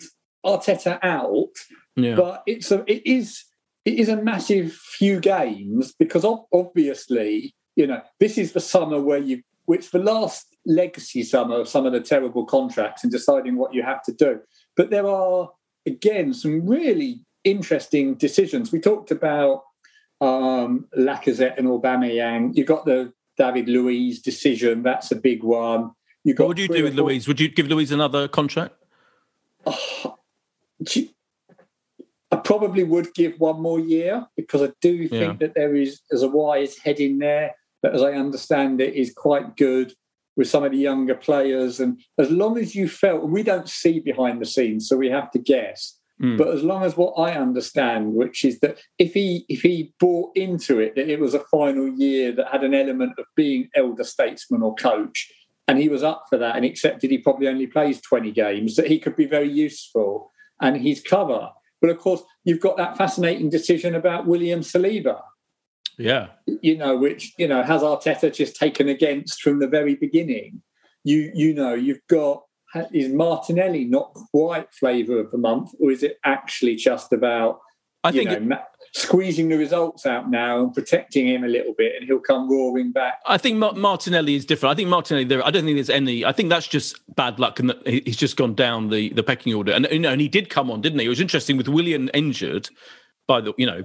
Arteta out, Yeah. but it's a it is it is a massive few games because obviously you know this is the summer where you which the last legacy summer of some of the terrible contracts and deciding what you have to do. But there are again some really interesting decisions. We talked about um, Lacazette and Aubameyang. You got the David Luiz decision. That's a big one. You got What would you do with Luiz? Would you give Luiz another contract? Do you- I probably would give one more year because I do think Yeah. that there is there's a wise head in there that, as I understand it, is quite good with some of the younger players. And as long as you felt, we don't see behind the scenes, so we have to guess. Mm. But as long as what I understand, which is that if he if he bought into it that it was a final year that had an element of being elder statesman or coach, and he was up for that and accepted he probably only plays 20 games, that he could be very useful and he's cover. But of course, you've got that fascinating decision about William Saliba, Yeah. you know, which, you know, has Arteta just taken against from the very beginning. You you know, you've got is Martinelli not quite flavour of the month, or is it actually just about I you think know, it- squeezing the results out now and protecting him a little bit, and he'll come roaring back? I think Ma- Martinelli is different. I think Martinelli. There, I don't think there's any. I think that's just bad luck, and he's just gone down the, the pecking order. And you know, and he did come on, didn't he? It was interesting with William injured. By the, you know,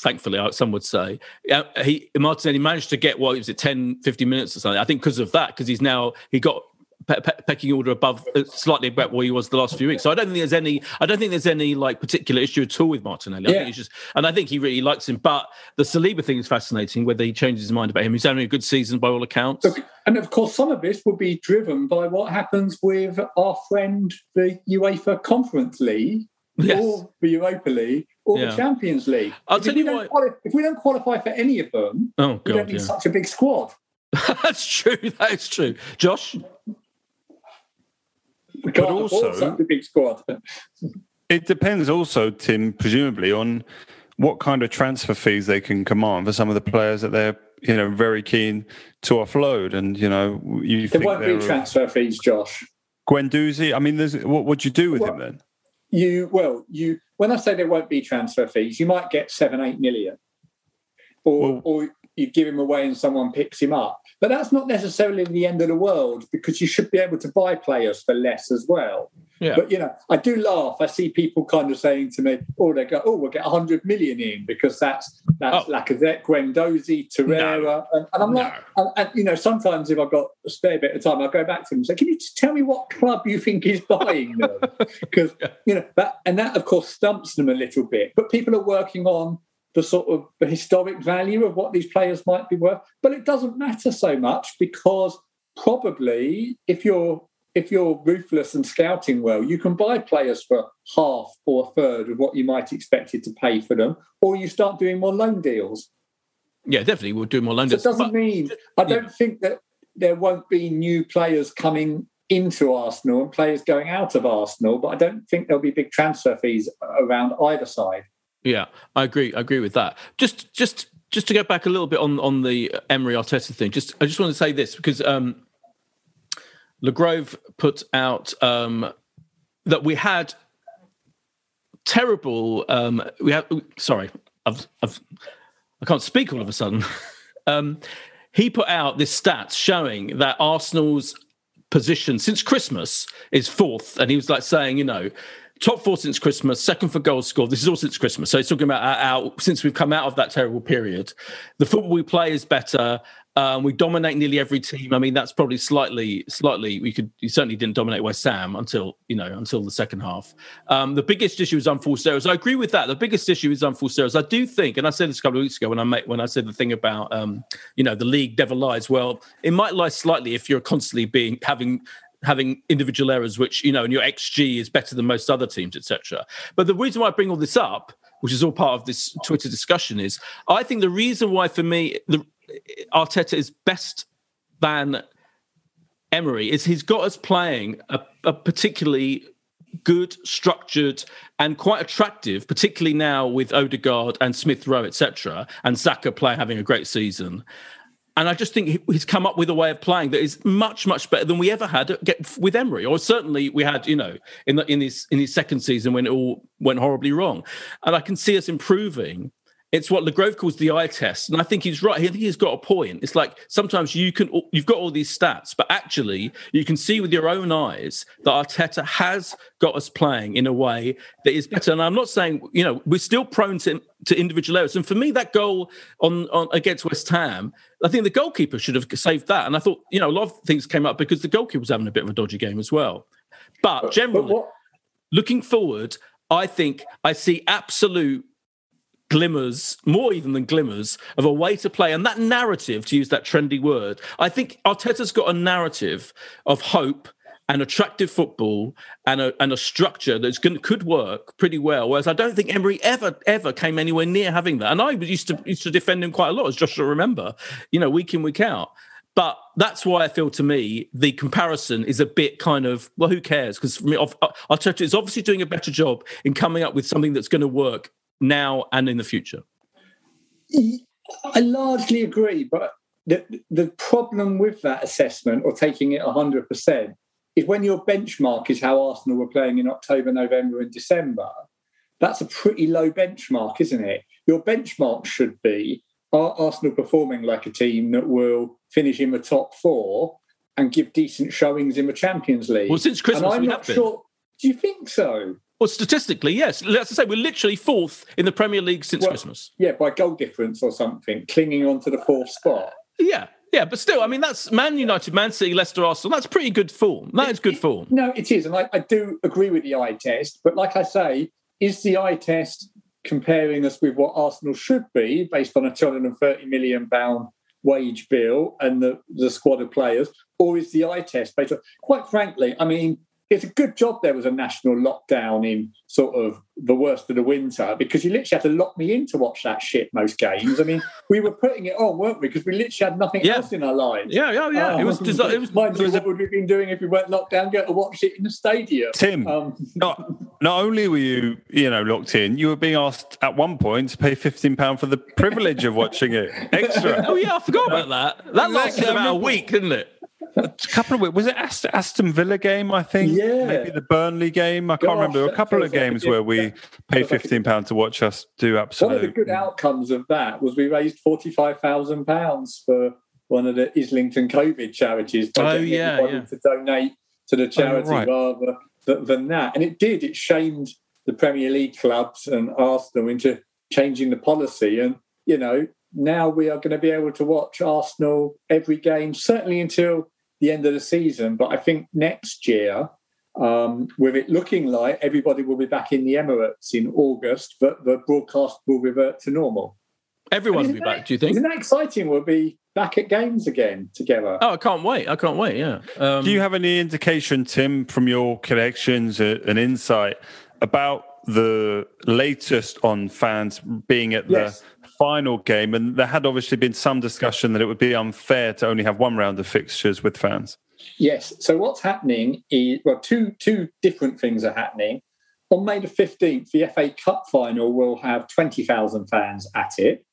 thankfully, uh, some would say, uh, he Martinelli managed to get what was it 10, 15 minutes or something. I think because of that, because he's now he got pe- pe- pecking order above uh, slightly above where he was the last few weeks. So I don't think there's any. I don't think there's any like particular issue at all with Martinelli. I Yeah. think it's just, and I think he really likes him. But the Saliba thing is fascinating. Whether he changes his mind about him, he's having a good season by all accounts. Look, and of course, some of this will be driven by what happens with our friend, the UEFA Conference League, Yes. or the Europa League, or Yeah. the Champions League. I'll If tell you what- quali- if we don't qualify for any of them, Oh we don't god, need yeah. such a big squad. that's true. That is true. Josh, We can't also- afford such a big squad. It depends also, Tim, presumably on what kind of transfer fees they can command for some of the players that they're, you know, very keen to offload. And you know, you There won't be transfer fees, Josh. Guendouzi. I mean, there's what would you do with him then? you well you when i say there won't be transfer fees you might get seven eight million or Well- or you give him away and someone picks him up but that's not necessarily the end of the world because you should be able to buy players for less as well Yeah. but you know i do laugh i see people kind of saying to me oh they go oh we'll get 100 million in because that's that's Oh. Lacazette, Guendouzi, Torreira, and, and I'm like, and, and, you know, sometimes if I've got a spare bit of time, I'll go back to them and say, "Can you just tell me what club you think is buying them?" Because you know that, and that of course stumps them a little bit. But people are working on the sort of the historic value of what these players might be worth, but it doesn't matter so much because probably if you're if you're ruthless and scouting well, you can buy players for half or a third of what you might expect it to pay for them, or you start doing more loan deals. Yeah, definitely, we'll do more loan So deals. it doesn't But- mean I don't think that there won't be new players coming into Arsenal and players going out of Arsenal, but I don't think there'll be big transfer fees around either side. Yeah, I agree. I agree with that. Just, just, just to go back a little bit on on the Emery Arteta thing. Just, I just want to say this because um, Legrove put out um, that we had terrible. Um, we have. Sorry, I've, I've, I can't speak all of a sudden. um, he put out this stats showing that Arsenal's position since Christmas is fourth, and he was like saying, you know, top four since Christmas, second for goals scored. This is all since Christmas, so he's talking about our, our, since we've come out of that terrible period. The football we play is better. Um, we dominate nearly every team. I mean, that's probably slightly, slightly. We could, you certainly didn't dominate West Ham until you know until the second half. Um, the biggest issue is unforced errors. I agree with that. The biggest issue is unforced errors. I do think, and I said this a couple of weeks ago when I made, when I said the thing about um, you know the league never lies. Well, it might lie slightly if you're constantly being having having individual errors, which you know, and your XG is better than most other teams, etc. But the reason why I bring all this up, which is all part of this Twitter discussion, is I think the reason why for me the Arteta is best than Emery is he's got us playing a, a particularly good, structured, and quite attractive, particularly now with Odegaard and Smith Rowe, etc., and Saka playing having a great season. And I just think he's come up with a way of playing that is much, much better than we ever had with Emery, or certainly we had, you know, in the, in his in his second season when it all went horribly wrong. And I can see us improving. It's what Legrove calls the eye test, and I think he's right. I think he's got a point. It's like sometimes you can you've got all these stats, but actually you can see with your own eyes that Arteta has got us playing in a way that is better. And I'm not saying you know we're still prone to to individual errors. And for me, that goal on, on against West Ham, I think the goalkeeper should have saved that. And I thought you know a lot of things came up because the goalkeeper was having a bit of a dodgy game as well. But generally, what- looking forward, I think I see absolute glimmers, more even than glimmers, of a way to play. And that narrative, to use that trendy word, I think Arteta's got a narrative of hope and attractive football and a, and a structure that's going could work pretty well. Whereas I don't think Emery ever ever came anywhere near having that. And I used to used to defend him quite a lot, as Joshua remember, you know, week in week out. But that's why I feel to me the comparison is a bit kind of well, who cares? Because Arteta is obviously doing a better job in coming up with something that's going to work now and in the future. I largely agree, but the, the problem with that assessment or taking it 100% is when your benchmark is how Arsenal were playing in October, November, and December. That's a pretty low benchmark, isn't it? Your benchmark should be are Arsenal performing like a team that will finish in the top four and give decent showings in the Champions League? Well, since Christmas, and I'm not sure. Do you think so? Well, statistically, yes. Let's say we're literally fourth in the Premier League since Well, Christmas. Yeah, by goal difference or something, clinging on to the fourth spot. Yeah, yeah, but still, I mean, that's Man United, Man City, Leicester, Arsenal. That's pretty good form. That is good form. No, it is. And I, I do agree with the eye test. But like I say, is the eye test comparing us with what Arsenal should be based on a £230 million wage bill and the, the squad of players? Or is the eye test based on, quite frankly, I mean, it's a good job there was a national lockdown in sort of the worst of the winter because you literally had to lock me in to watch that shit most games. I mean, we were putting it on, weren't we? Because we literally had nothing Yeah. else in our lives. Yeah, yeah, yeah. It was. Um, Desi- it was. mind it you, was what would we have been doing if we weren't locked down? Go to watch it in the stadium. Tim, Um, not not only were you, you know, locked in, you were being asked at one point to pay fifteen pound for the privilege of watching it extra. oh yeah, I forgot about that. That lasted about a week, didn't it? A couple of weeks. Was it Aston, Aston Villa game? I think. Yeah. Maybe the Burnley game. I can't Gosh, remember. A couple of feels like games where we that paid feels like a- fifteen pound to watch us do one of the good outcomes of that was we raised forty-five thousand pounds for one of the Islington COVID charities. by Oh, yeah, yeah. to donate to the oh, charity right. rather th- than that, and it did. It shamed the Premier League clubs and Arsenal into changing the policy, and you know now we are going to be able to watch Arsenal every game, certainly until the end of the season. But I think next year, um, with it looking like everybody will be back in the Emirates in August, but the broadcast will revert to normal. Everyone will be back. Do you think? Isn't that exciting? We'll be back at games again together. Oh, I can't wait! I can't wait. Yeah. Um, Do you have any indication, Tim, from your connections uh, and insight about the latest on fans being at Yes. the final game? And there had obviously been some discussion that it would be unfair to only have one round of fixtures with fans. Yes. So what's happening is well, two two different things are happening. On May the fifteenth, the FA Cup final will have twenty thousand fans at it,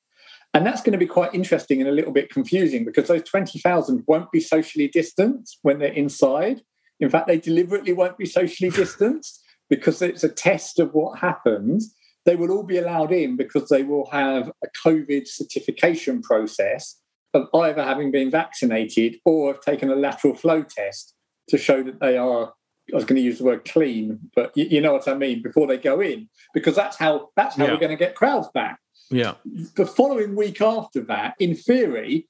and that's going to be quite interesting and a little bit confusing because those twenty thousand won't be socially distanced when they're inside. In fact, they deliberately won't be socially distanced because it's a test of what happens. They will all be allowed in because they will have a COVID certification process of either having been vaccinated or have taken a lateral flow test to show that they are I was going to use the word clean, but you, you know what I mean before they go in, because that's how that's how Yeah. we're going to get crowds back. yeah. The following week after that, in theory,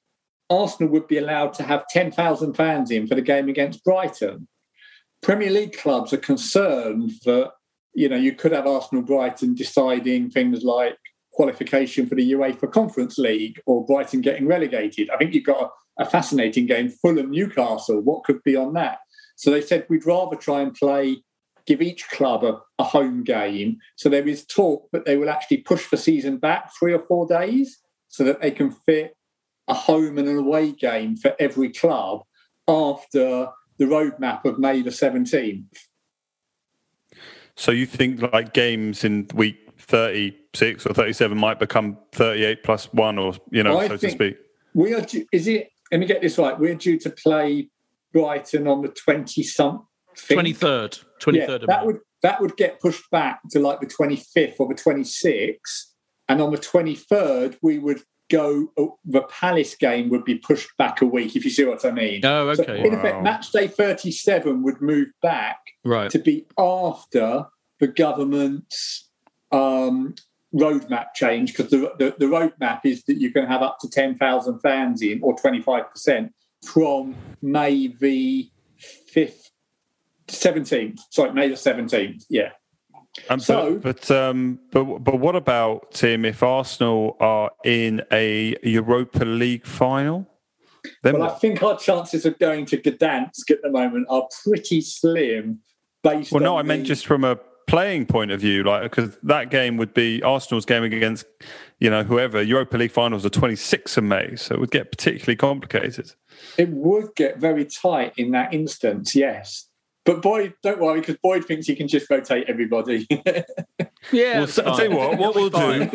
Arsenal would be allowed to have ten thousand fans in for the game against Brighton. Premier League clubs are concerned that you know you could have Arsenal Brighton deciding things like qualification for the UEFA Conference League or Brighton getting relegated. I think you've got a, a fascinating game, Fulham Newcastle. What could be on that? So they said we'd rather try and play, give each club a, a home game. So there is talk that they will actually push the season back three or four days so that they can fit a home and an away game for every club after the roadmap of May the 17th. So you think like games in week 36 or 37 might become 38 plus one or, you know, I so to speak? We are, due, is it, let me get this right, we're due to play Brighton on the 20 something. Twenty third. Twenty Yeah, of that would that would get pushed back to like the 25th or the 26th, and on the 23rd we would go. oh, The Palace game would be pushed back a week, if you see what I mean. Oh, So okay. in effect, match day 37 would move back right. to be after the government's um, roadmap change because the, the, the roadmap is that you can have up to 10,000 fans in or 25% from May the 5th, 17th. Sorry, May the 17th. Yeah. Um, So- but but, um, but but what about Tim? If Arsenal are in a Europa League final, then Well, I think our chances of going to Gdansk at the moment are pretty slim based Well, no, I meant just from a playing point of view, like because that game would be Arsenal's game against you know whoever. Europa League finals are 26th of May, so it would get particularly complicated. It would get very tight in that instance, yes. But Boyd, don't worry, because Boyd thinks he can just rotate everybody. Yeah. Well, it's I'll tell you what, what we'll do,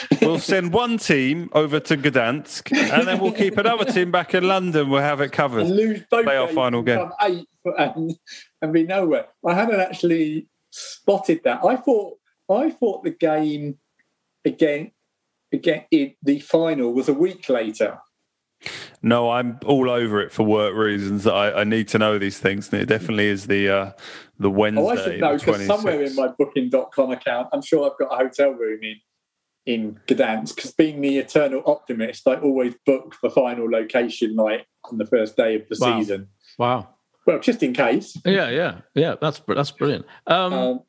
we'll send one team over to Gdansk, and then we'll keep another team back in London. We'll have it covered. and covered. lose both Play our games final and game. come eighth and, and be nowhere. I hadn't actually spotted that. I thought I thought the game again again it, the final was a week later. No, I'm all over it for work reasons. I, I need to know these things. And it definitely is the uh, the Wednesday. Oh, I should know because somewhere in my booking.com account, I'm sure I've got a hotel room in in Gdansk. Because being the eternal optimist, I always book the final location like on the first day of the Wow. season. Wow. Well, just in case. Yeah, yeah, yeah. That's that's brilliant. Um, Um,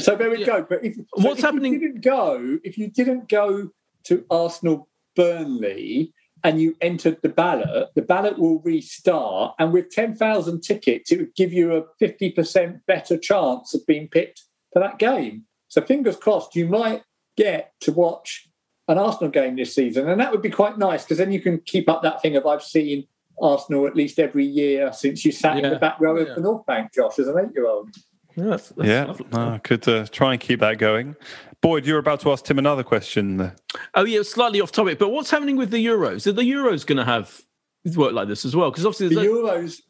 so there we yeah. go. But if, so What's if happening- You didn't go if you didn't go to Arsenal Burnley and you entered the ballot. The ballot will restart, and with ten thousand tickets, it would give you a fifty percent better chance of being picked for that game. So fingers crossed, you might get to watch an Arsenal game this season, and that would be quite nice because then you can keep up that thing of I've seen Arsenal at least every year since you sat in the back row of Yeah. the North Bank, Josh, as an eight-year-old. Yeah, that's, that's Yeah, lovely. no, I could uh, try and keep that going. Boyd, you're about to ask Tim another question. there. Oh yeah, slightly off topic, but what's happening with the Euros? Are the Euros going to have work like this as well? Because obviously, The there's no- Euros,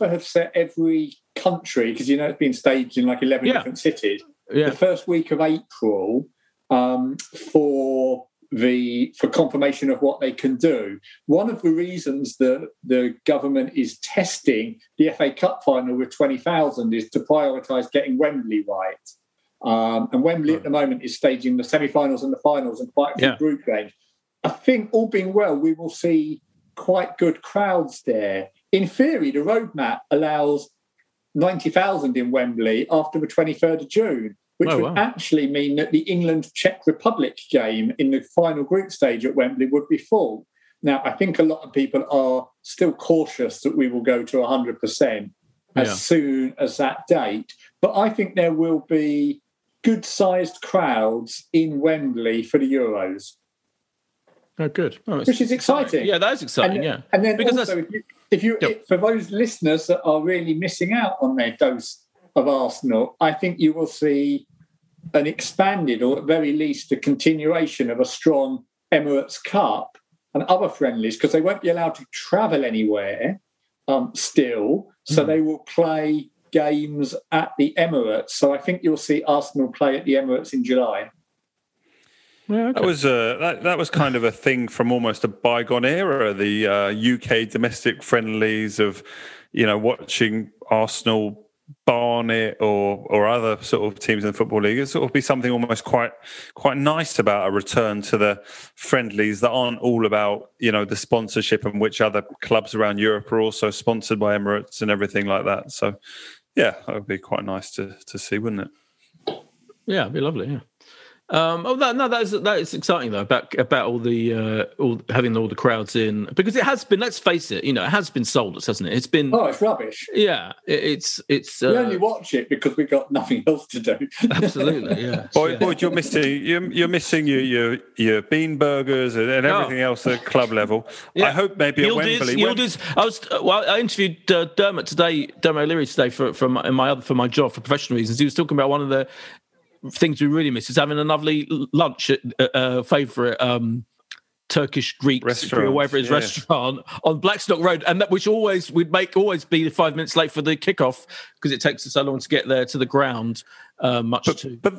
UEFA have set every country because you know it's been staged in like eleven Yeah. different cities. yeah, The first week of April um, for the for confirmation of what they can do. One of the reasons that the government is testing the FA Cup final with twenty thousand is to prioritise getting Wembley right. Um, and Wembley at the moment is staging the semi-finals and the finals and quite a few Yeah. group games. I think all being well, we will see quite good crowds there. In theory, the roadmap allows 90,000 in Wembley after the 23rd of June. Which Oh, would wow. actually mean that the England Czech Republic game in the final group stage at Wembley would be full. Now, I think a lot of people are still cautious that we will go to 100% as Yeah. soon as that date. But I think there will be good sized crowds in Wembley for the Euros. Oh, good. Oh, Which is exciting. Yeah, that is exciting. And, yeah, and then because also, that's if you, if you Yep. if- for those listeners that are really missing out on their dose of Arsenal, I think you will see an expanded, or at very least, a continuation of a strong Emirates Cup and other friendlies because they won't be allowed to travel anywhere um, still. So Hmm. they will play games at the Emirates. So I think you'll see Arsenal play at the Emirates in July. yeah, okay. That was uh, that, that was kind of a thing from almost a bygone era. The uh, UK domestic friendlies of, you know, watching Arsenal, Barnet, or or other sort of teams in the football league. It sort of be something almost quite quite nice about a return to the friendlies that aren't all about you know the sponsorship and which other clubs around Europe are also sponsored by Emirates and everything like that. So, yeah, that would be quite nice to to see, wouldn't it? Yeah, it'd be lovely. Yeah. Um, oh, that, no, that is that is exciting though about about all the uh, all having all the crowds in because it has been. Let's face it, you know, it has been soulless, hasn't it? It's been. Oh, it's rubbish. Yeah, it, it's it's we uh, only watch it because we've got nothing else to do. absolutely yeah. Boy, yeah. Boyd, you're missing you're, you're missing your your your bean burgers and, and Oh. everything else at club level. Yeah. I hope maybe at Yildiz, Wembley. Wem- Yildiz, I was uh, well. I interviewed uh, Dermot today, Dermot O'Leary today for for my, my other for my job for professional reasons. He was talking about one of the things we really miss is having a lovely lunch at uh, uh, favorite um, Turkish Greek or whatever it is yeah. restaurant on Blackstock Road, and that which always we'd make always be five minutes late for the kickoff because it takes us so long to get there to the ground. Uh, much too. but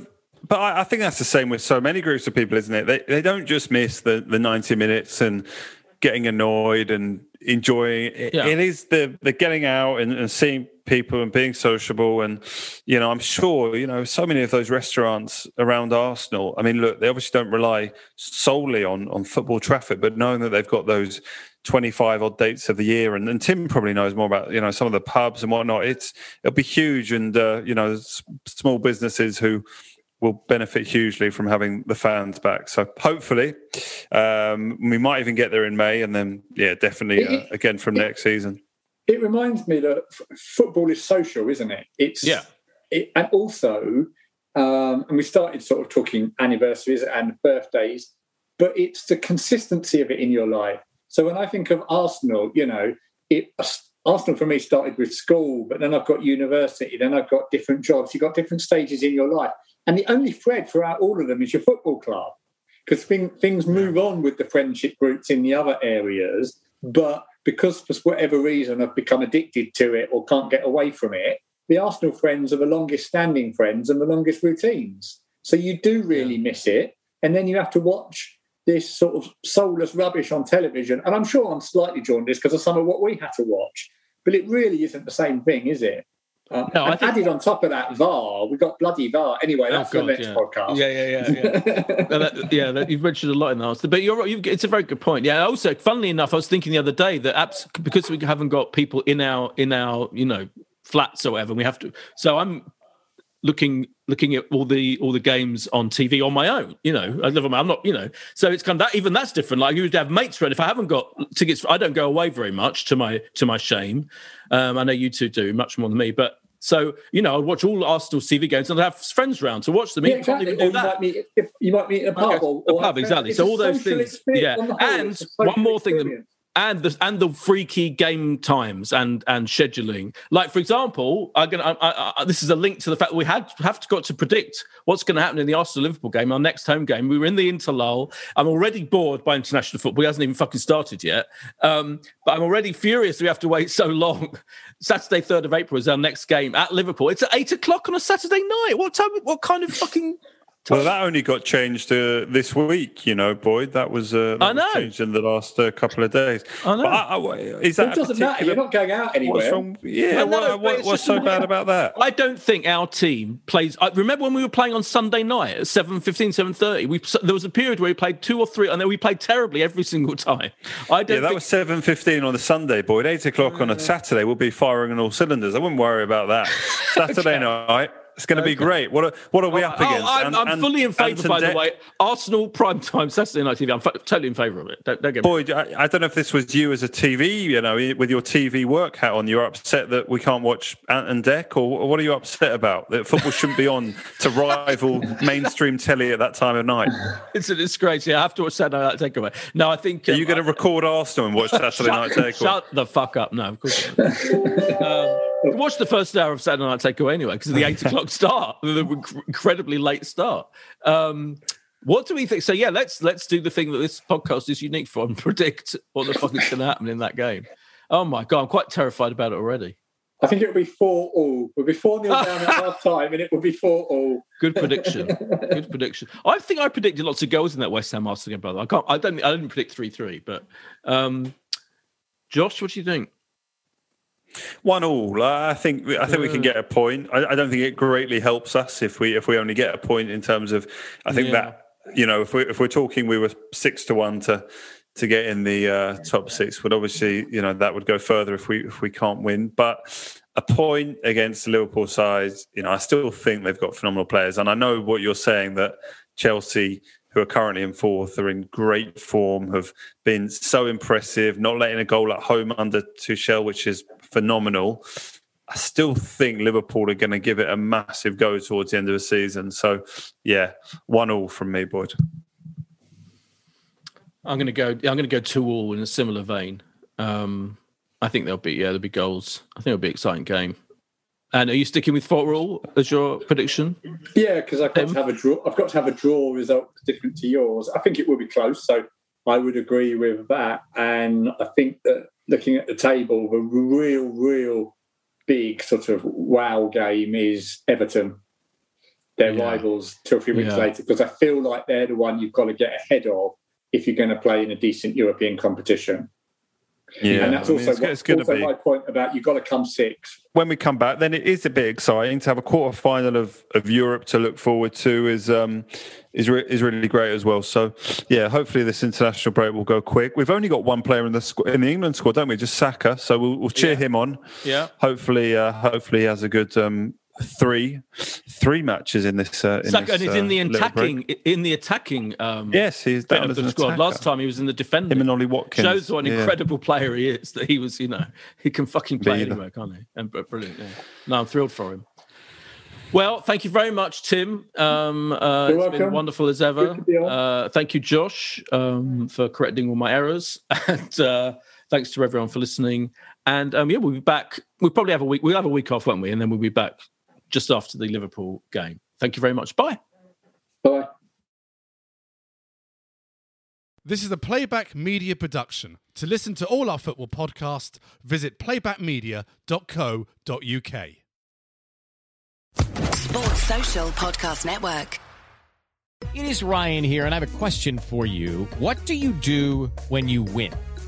but I, I think that's the same with so many groups of people, isn't it? They they don't just miss the the ninety minutes and getting annoyed and enjoying it. Yeah. It is the the getting out and, and seeing people and being sociable and you know I'm sure you know so many of those restaurants around Arsenal. I mean, look, they obviously don't rely solely on on football traffic, but knowing that they've got those 25 odd dates of the year and, and tim probably knows more about you know some of the pubs and whatnot it's it'll be huge and uh, you know small businesses who will benefit hugely from having the fans back so hopefully um, we might even get there in may and then yeah definitely uh, again from next season It reminds me that f- football is social, isn't it? It's Yeah. It, and also, um, and we started sort of talking anniversaries and birthdays, but it's the consistency of it in your life. So when I think of Arsenal, you know, it Arsenal for me started with school, but then I've got university, then I've got different jobs. You've got different stages in your life, and the only thread throughout all of them is your football club because thing, things move on with the friendship groups in the other areas. But because for whatever reason I've become addicted to it or can't get away from it, the Arsenal friends are the longest standing friends and the longest routines. So you do really miss it. And then you have to watch this sort of soulless rubbish on television. And I'm sure I'm slightly jaundiced because of some of what we had to watch. But it really isn't the same thing, is it? Uh, No, I think- added on top of that, VAR, we got bloody VAR. Anyway, that's Oh, for the God, next yeah. podcast. Yeah, yeah, yeah, yeah. No, that- yeah, that, you've mentioned a lot in the answer, but you're right. You've, it's a very good point. Yeah. Also, funnily enough, I was thinking the other day that apps because we haven't got people in our in our you know flats or whatever, we have to. So I'm looking looking at all the all the games on TV on my own. You know, I live on my. I'm not. You know, so it's kind of that. Even that's different. Like you would have mates around. If I haven't got tickets, I don't go away very much. To my to my shame, um, I know you two do much more than me, but. So you know, I'd watch all Arsenal TV games and I'd have friends around to watch them. Yeah, exactly. even Or do you that. might meet you might meet in a pub Okay, or, a pub, exactly. So all those things, yeah. on the whole, And it's a social one more thing that experience. And the and the freaky game times and and scheduling. Like for example, I'm gonna. I, I, I, this is a link to the fact that we had have to got to predict what's going to happen in the Arsenal Liverpool game, our next home game. We were in the interlull. I'm already bored by international football. It hasn't even fucking started yet. Um, but I'm already furious we have to wait so long. Saturday, third of April is our next game at Liverpool. It's at eight o'clock on a Saturday night. What time? What kind of fucking? Well that only got changed uh, this week you know boyd that was uh, that I was know. changed in the last uh, couple of days I know. But I, I, is It that a doesn't matter. You're not going out what's anywhere. wrong yeah I know, what, but what, what's so the way- bad about that I don't think our team plays. I remember when we were playing on Sunday night at 7.15, 7.30, we, there was a period where we played two or three, and then we played terribly every single time. I don't Yeah, that think, was seven fifteen on the Sunday, Boyd. Eight o'clock on a Saturday, we'll be firing on all cylinders. I wouldn't worry about that. Saturday night, It's going to be great. What are, what are we up Oh, against? I'm, And- I'm and- fully in favour, by the way. Arsenal prime time Saturday night TV. I'm f- totally in favour of it. Don't, don't get me. Boyd, I, I don't know if this was you as a TV, you know, with your TV work hat on. You're upset that we can't watch Ant and Dec, or what are you upset about? That football shouldn't be on to rival mainstream telly at that time of night. It's a disgrace. Yeah, I have to watch Saturday Night Takeaway. No, I think. Are um, you going to record Arsenal and watch Saturday Night shut, Takeaway? shut the fuck up. No, of course not. um, watch the first hour of Saturday Night Takeaway anyway, because of the eight o'clock start, the incredibly late start. Um, what do we think? So yeah, let's let's do the thing that this podcast is unique for and predict what the fuck is going to happen in that game. Oh my god, I'm quite terrified about it already. I think it will be four all. We'll be four nil down at half time, and it will be four all. Good prediction. Good prediction. I think I predicted lots of goals in that West Ham Arsenal game, brother. I can't. I don't. I didn't predict three three, but um, Josh, what do you think? One all. I think. I think we can get a point. I, I don't think it greatly helps us if we if we only get a point in terms of. I think Yeah. that you know if we if we're talking we were six to one to to get in the uh, top six would obviously you know that would go further if we if we can't win. But a point against the Liverpool side, you know, I still think they've got phenomenal players, and I know what you're saying that Chelsea. Who are currently in fourth are in great form, have been so impressive, not letting a goal at home under Tuchel, which is phenomenal. I still think Liverpool are going to give it a massive go towards the end of the season. So, yeah, one all from me, Boyd. I'm going to go. I'm going to go two all in a similar vein. Um, I think there'll be yeah there'll be goals. I think it'll be an exciting game. And are you sticking with four all as your prediction? Yeah, because I've got to have a draw. I've got to have a draw result different to yours. I think it will be close, so I would agree with that. And I think that looking at the table, the real, real big sort of wow game is Everton. Their Yeah. rivals two or three weeks Yeah. later, because I feel like they're the one you've got to get ahead of if you're going to play in a decent European competition. Yeah, and that's I mean, also, it's, what- it's going to also be my point about you've got to come sixth. when we come back. Then it is a bit exciting to have a quarter final of, of Europe to look forward to. Is um is re- is really great as well. So yeah, hopefully this international break will go quick. We've only got one player in the squ- in the England squad, don't we? Just Saka. So we'll, we'll cheer Yeah. him on. Yeah. Hopefully, uh, hopefully he has a good um three three matches in this. Uh, in Saka, this, and he's in uh, the attacking in the attacking. Um, Yes, he's bit down of the an squad. attacker. Last time he was in the defending. Him and Ollie Watkins. Shows what an Yeah. incredible player he is. That he was, you know, he can fucking play Leader. anywhere, can't he? And brilliant. Yeah. No, I'm thrilled for him. Well, thank you very much, Tim. Um, uh, You're it's been wonderful as ever. Be. Uh, thank you, Josh, um, for correcting all my errors, and uh, thanks to everyone for listening. And um, yeah, we'll be back. We'll probably have a week. We'll have a week off, won't we? And then we'll be back just after the Liverpool game. Thank you very much. Bye. Bye. This is a Playback Media production. To listen to all our football podcasts, visit playbackmedia.co.uk. Sports Social Podcast Network. It is Ryan here, and I have a question for you. What do you do when you win?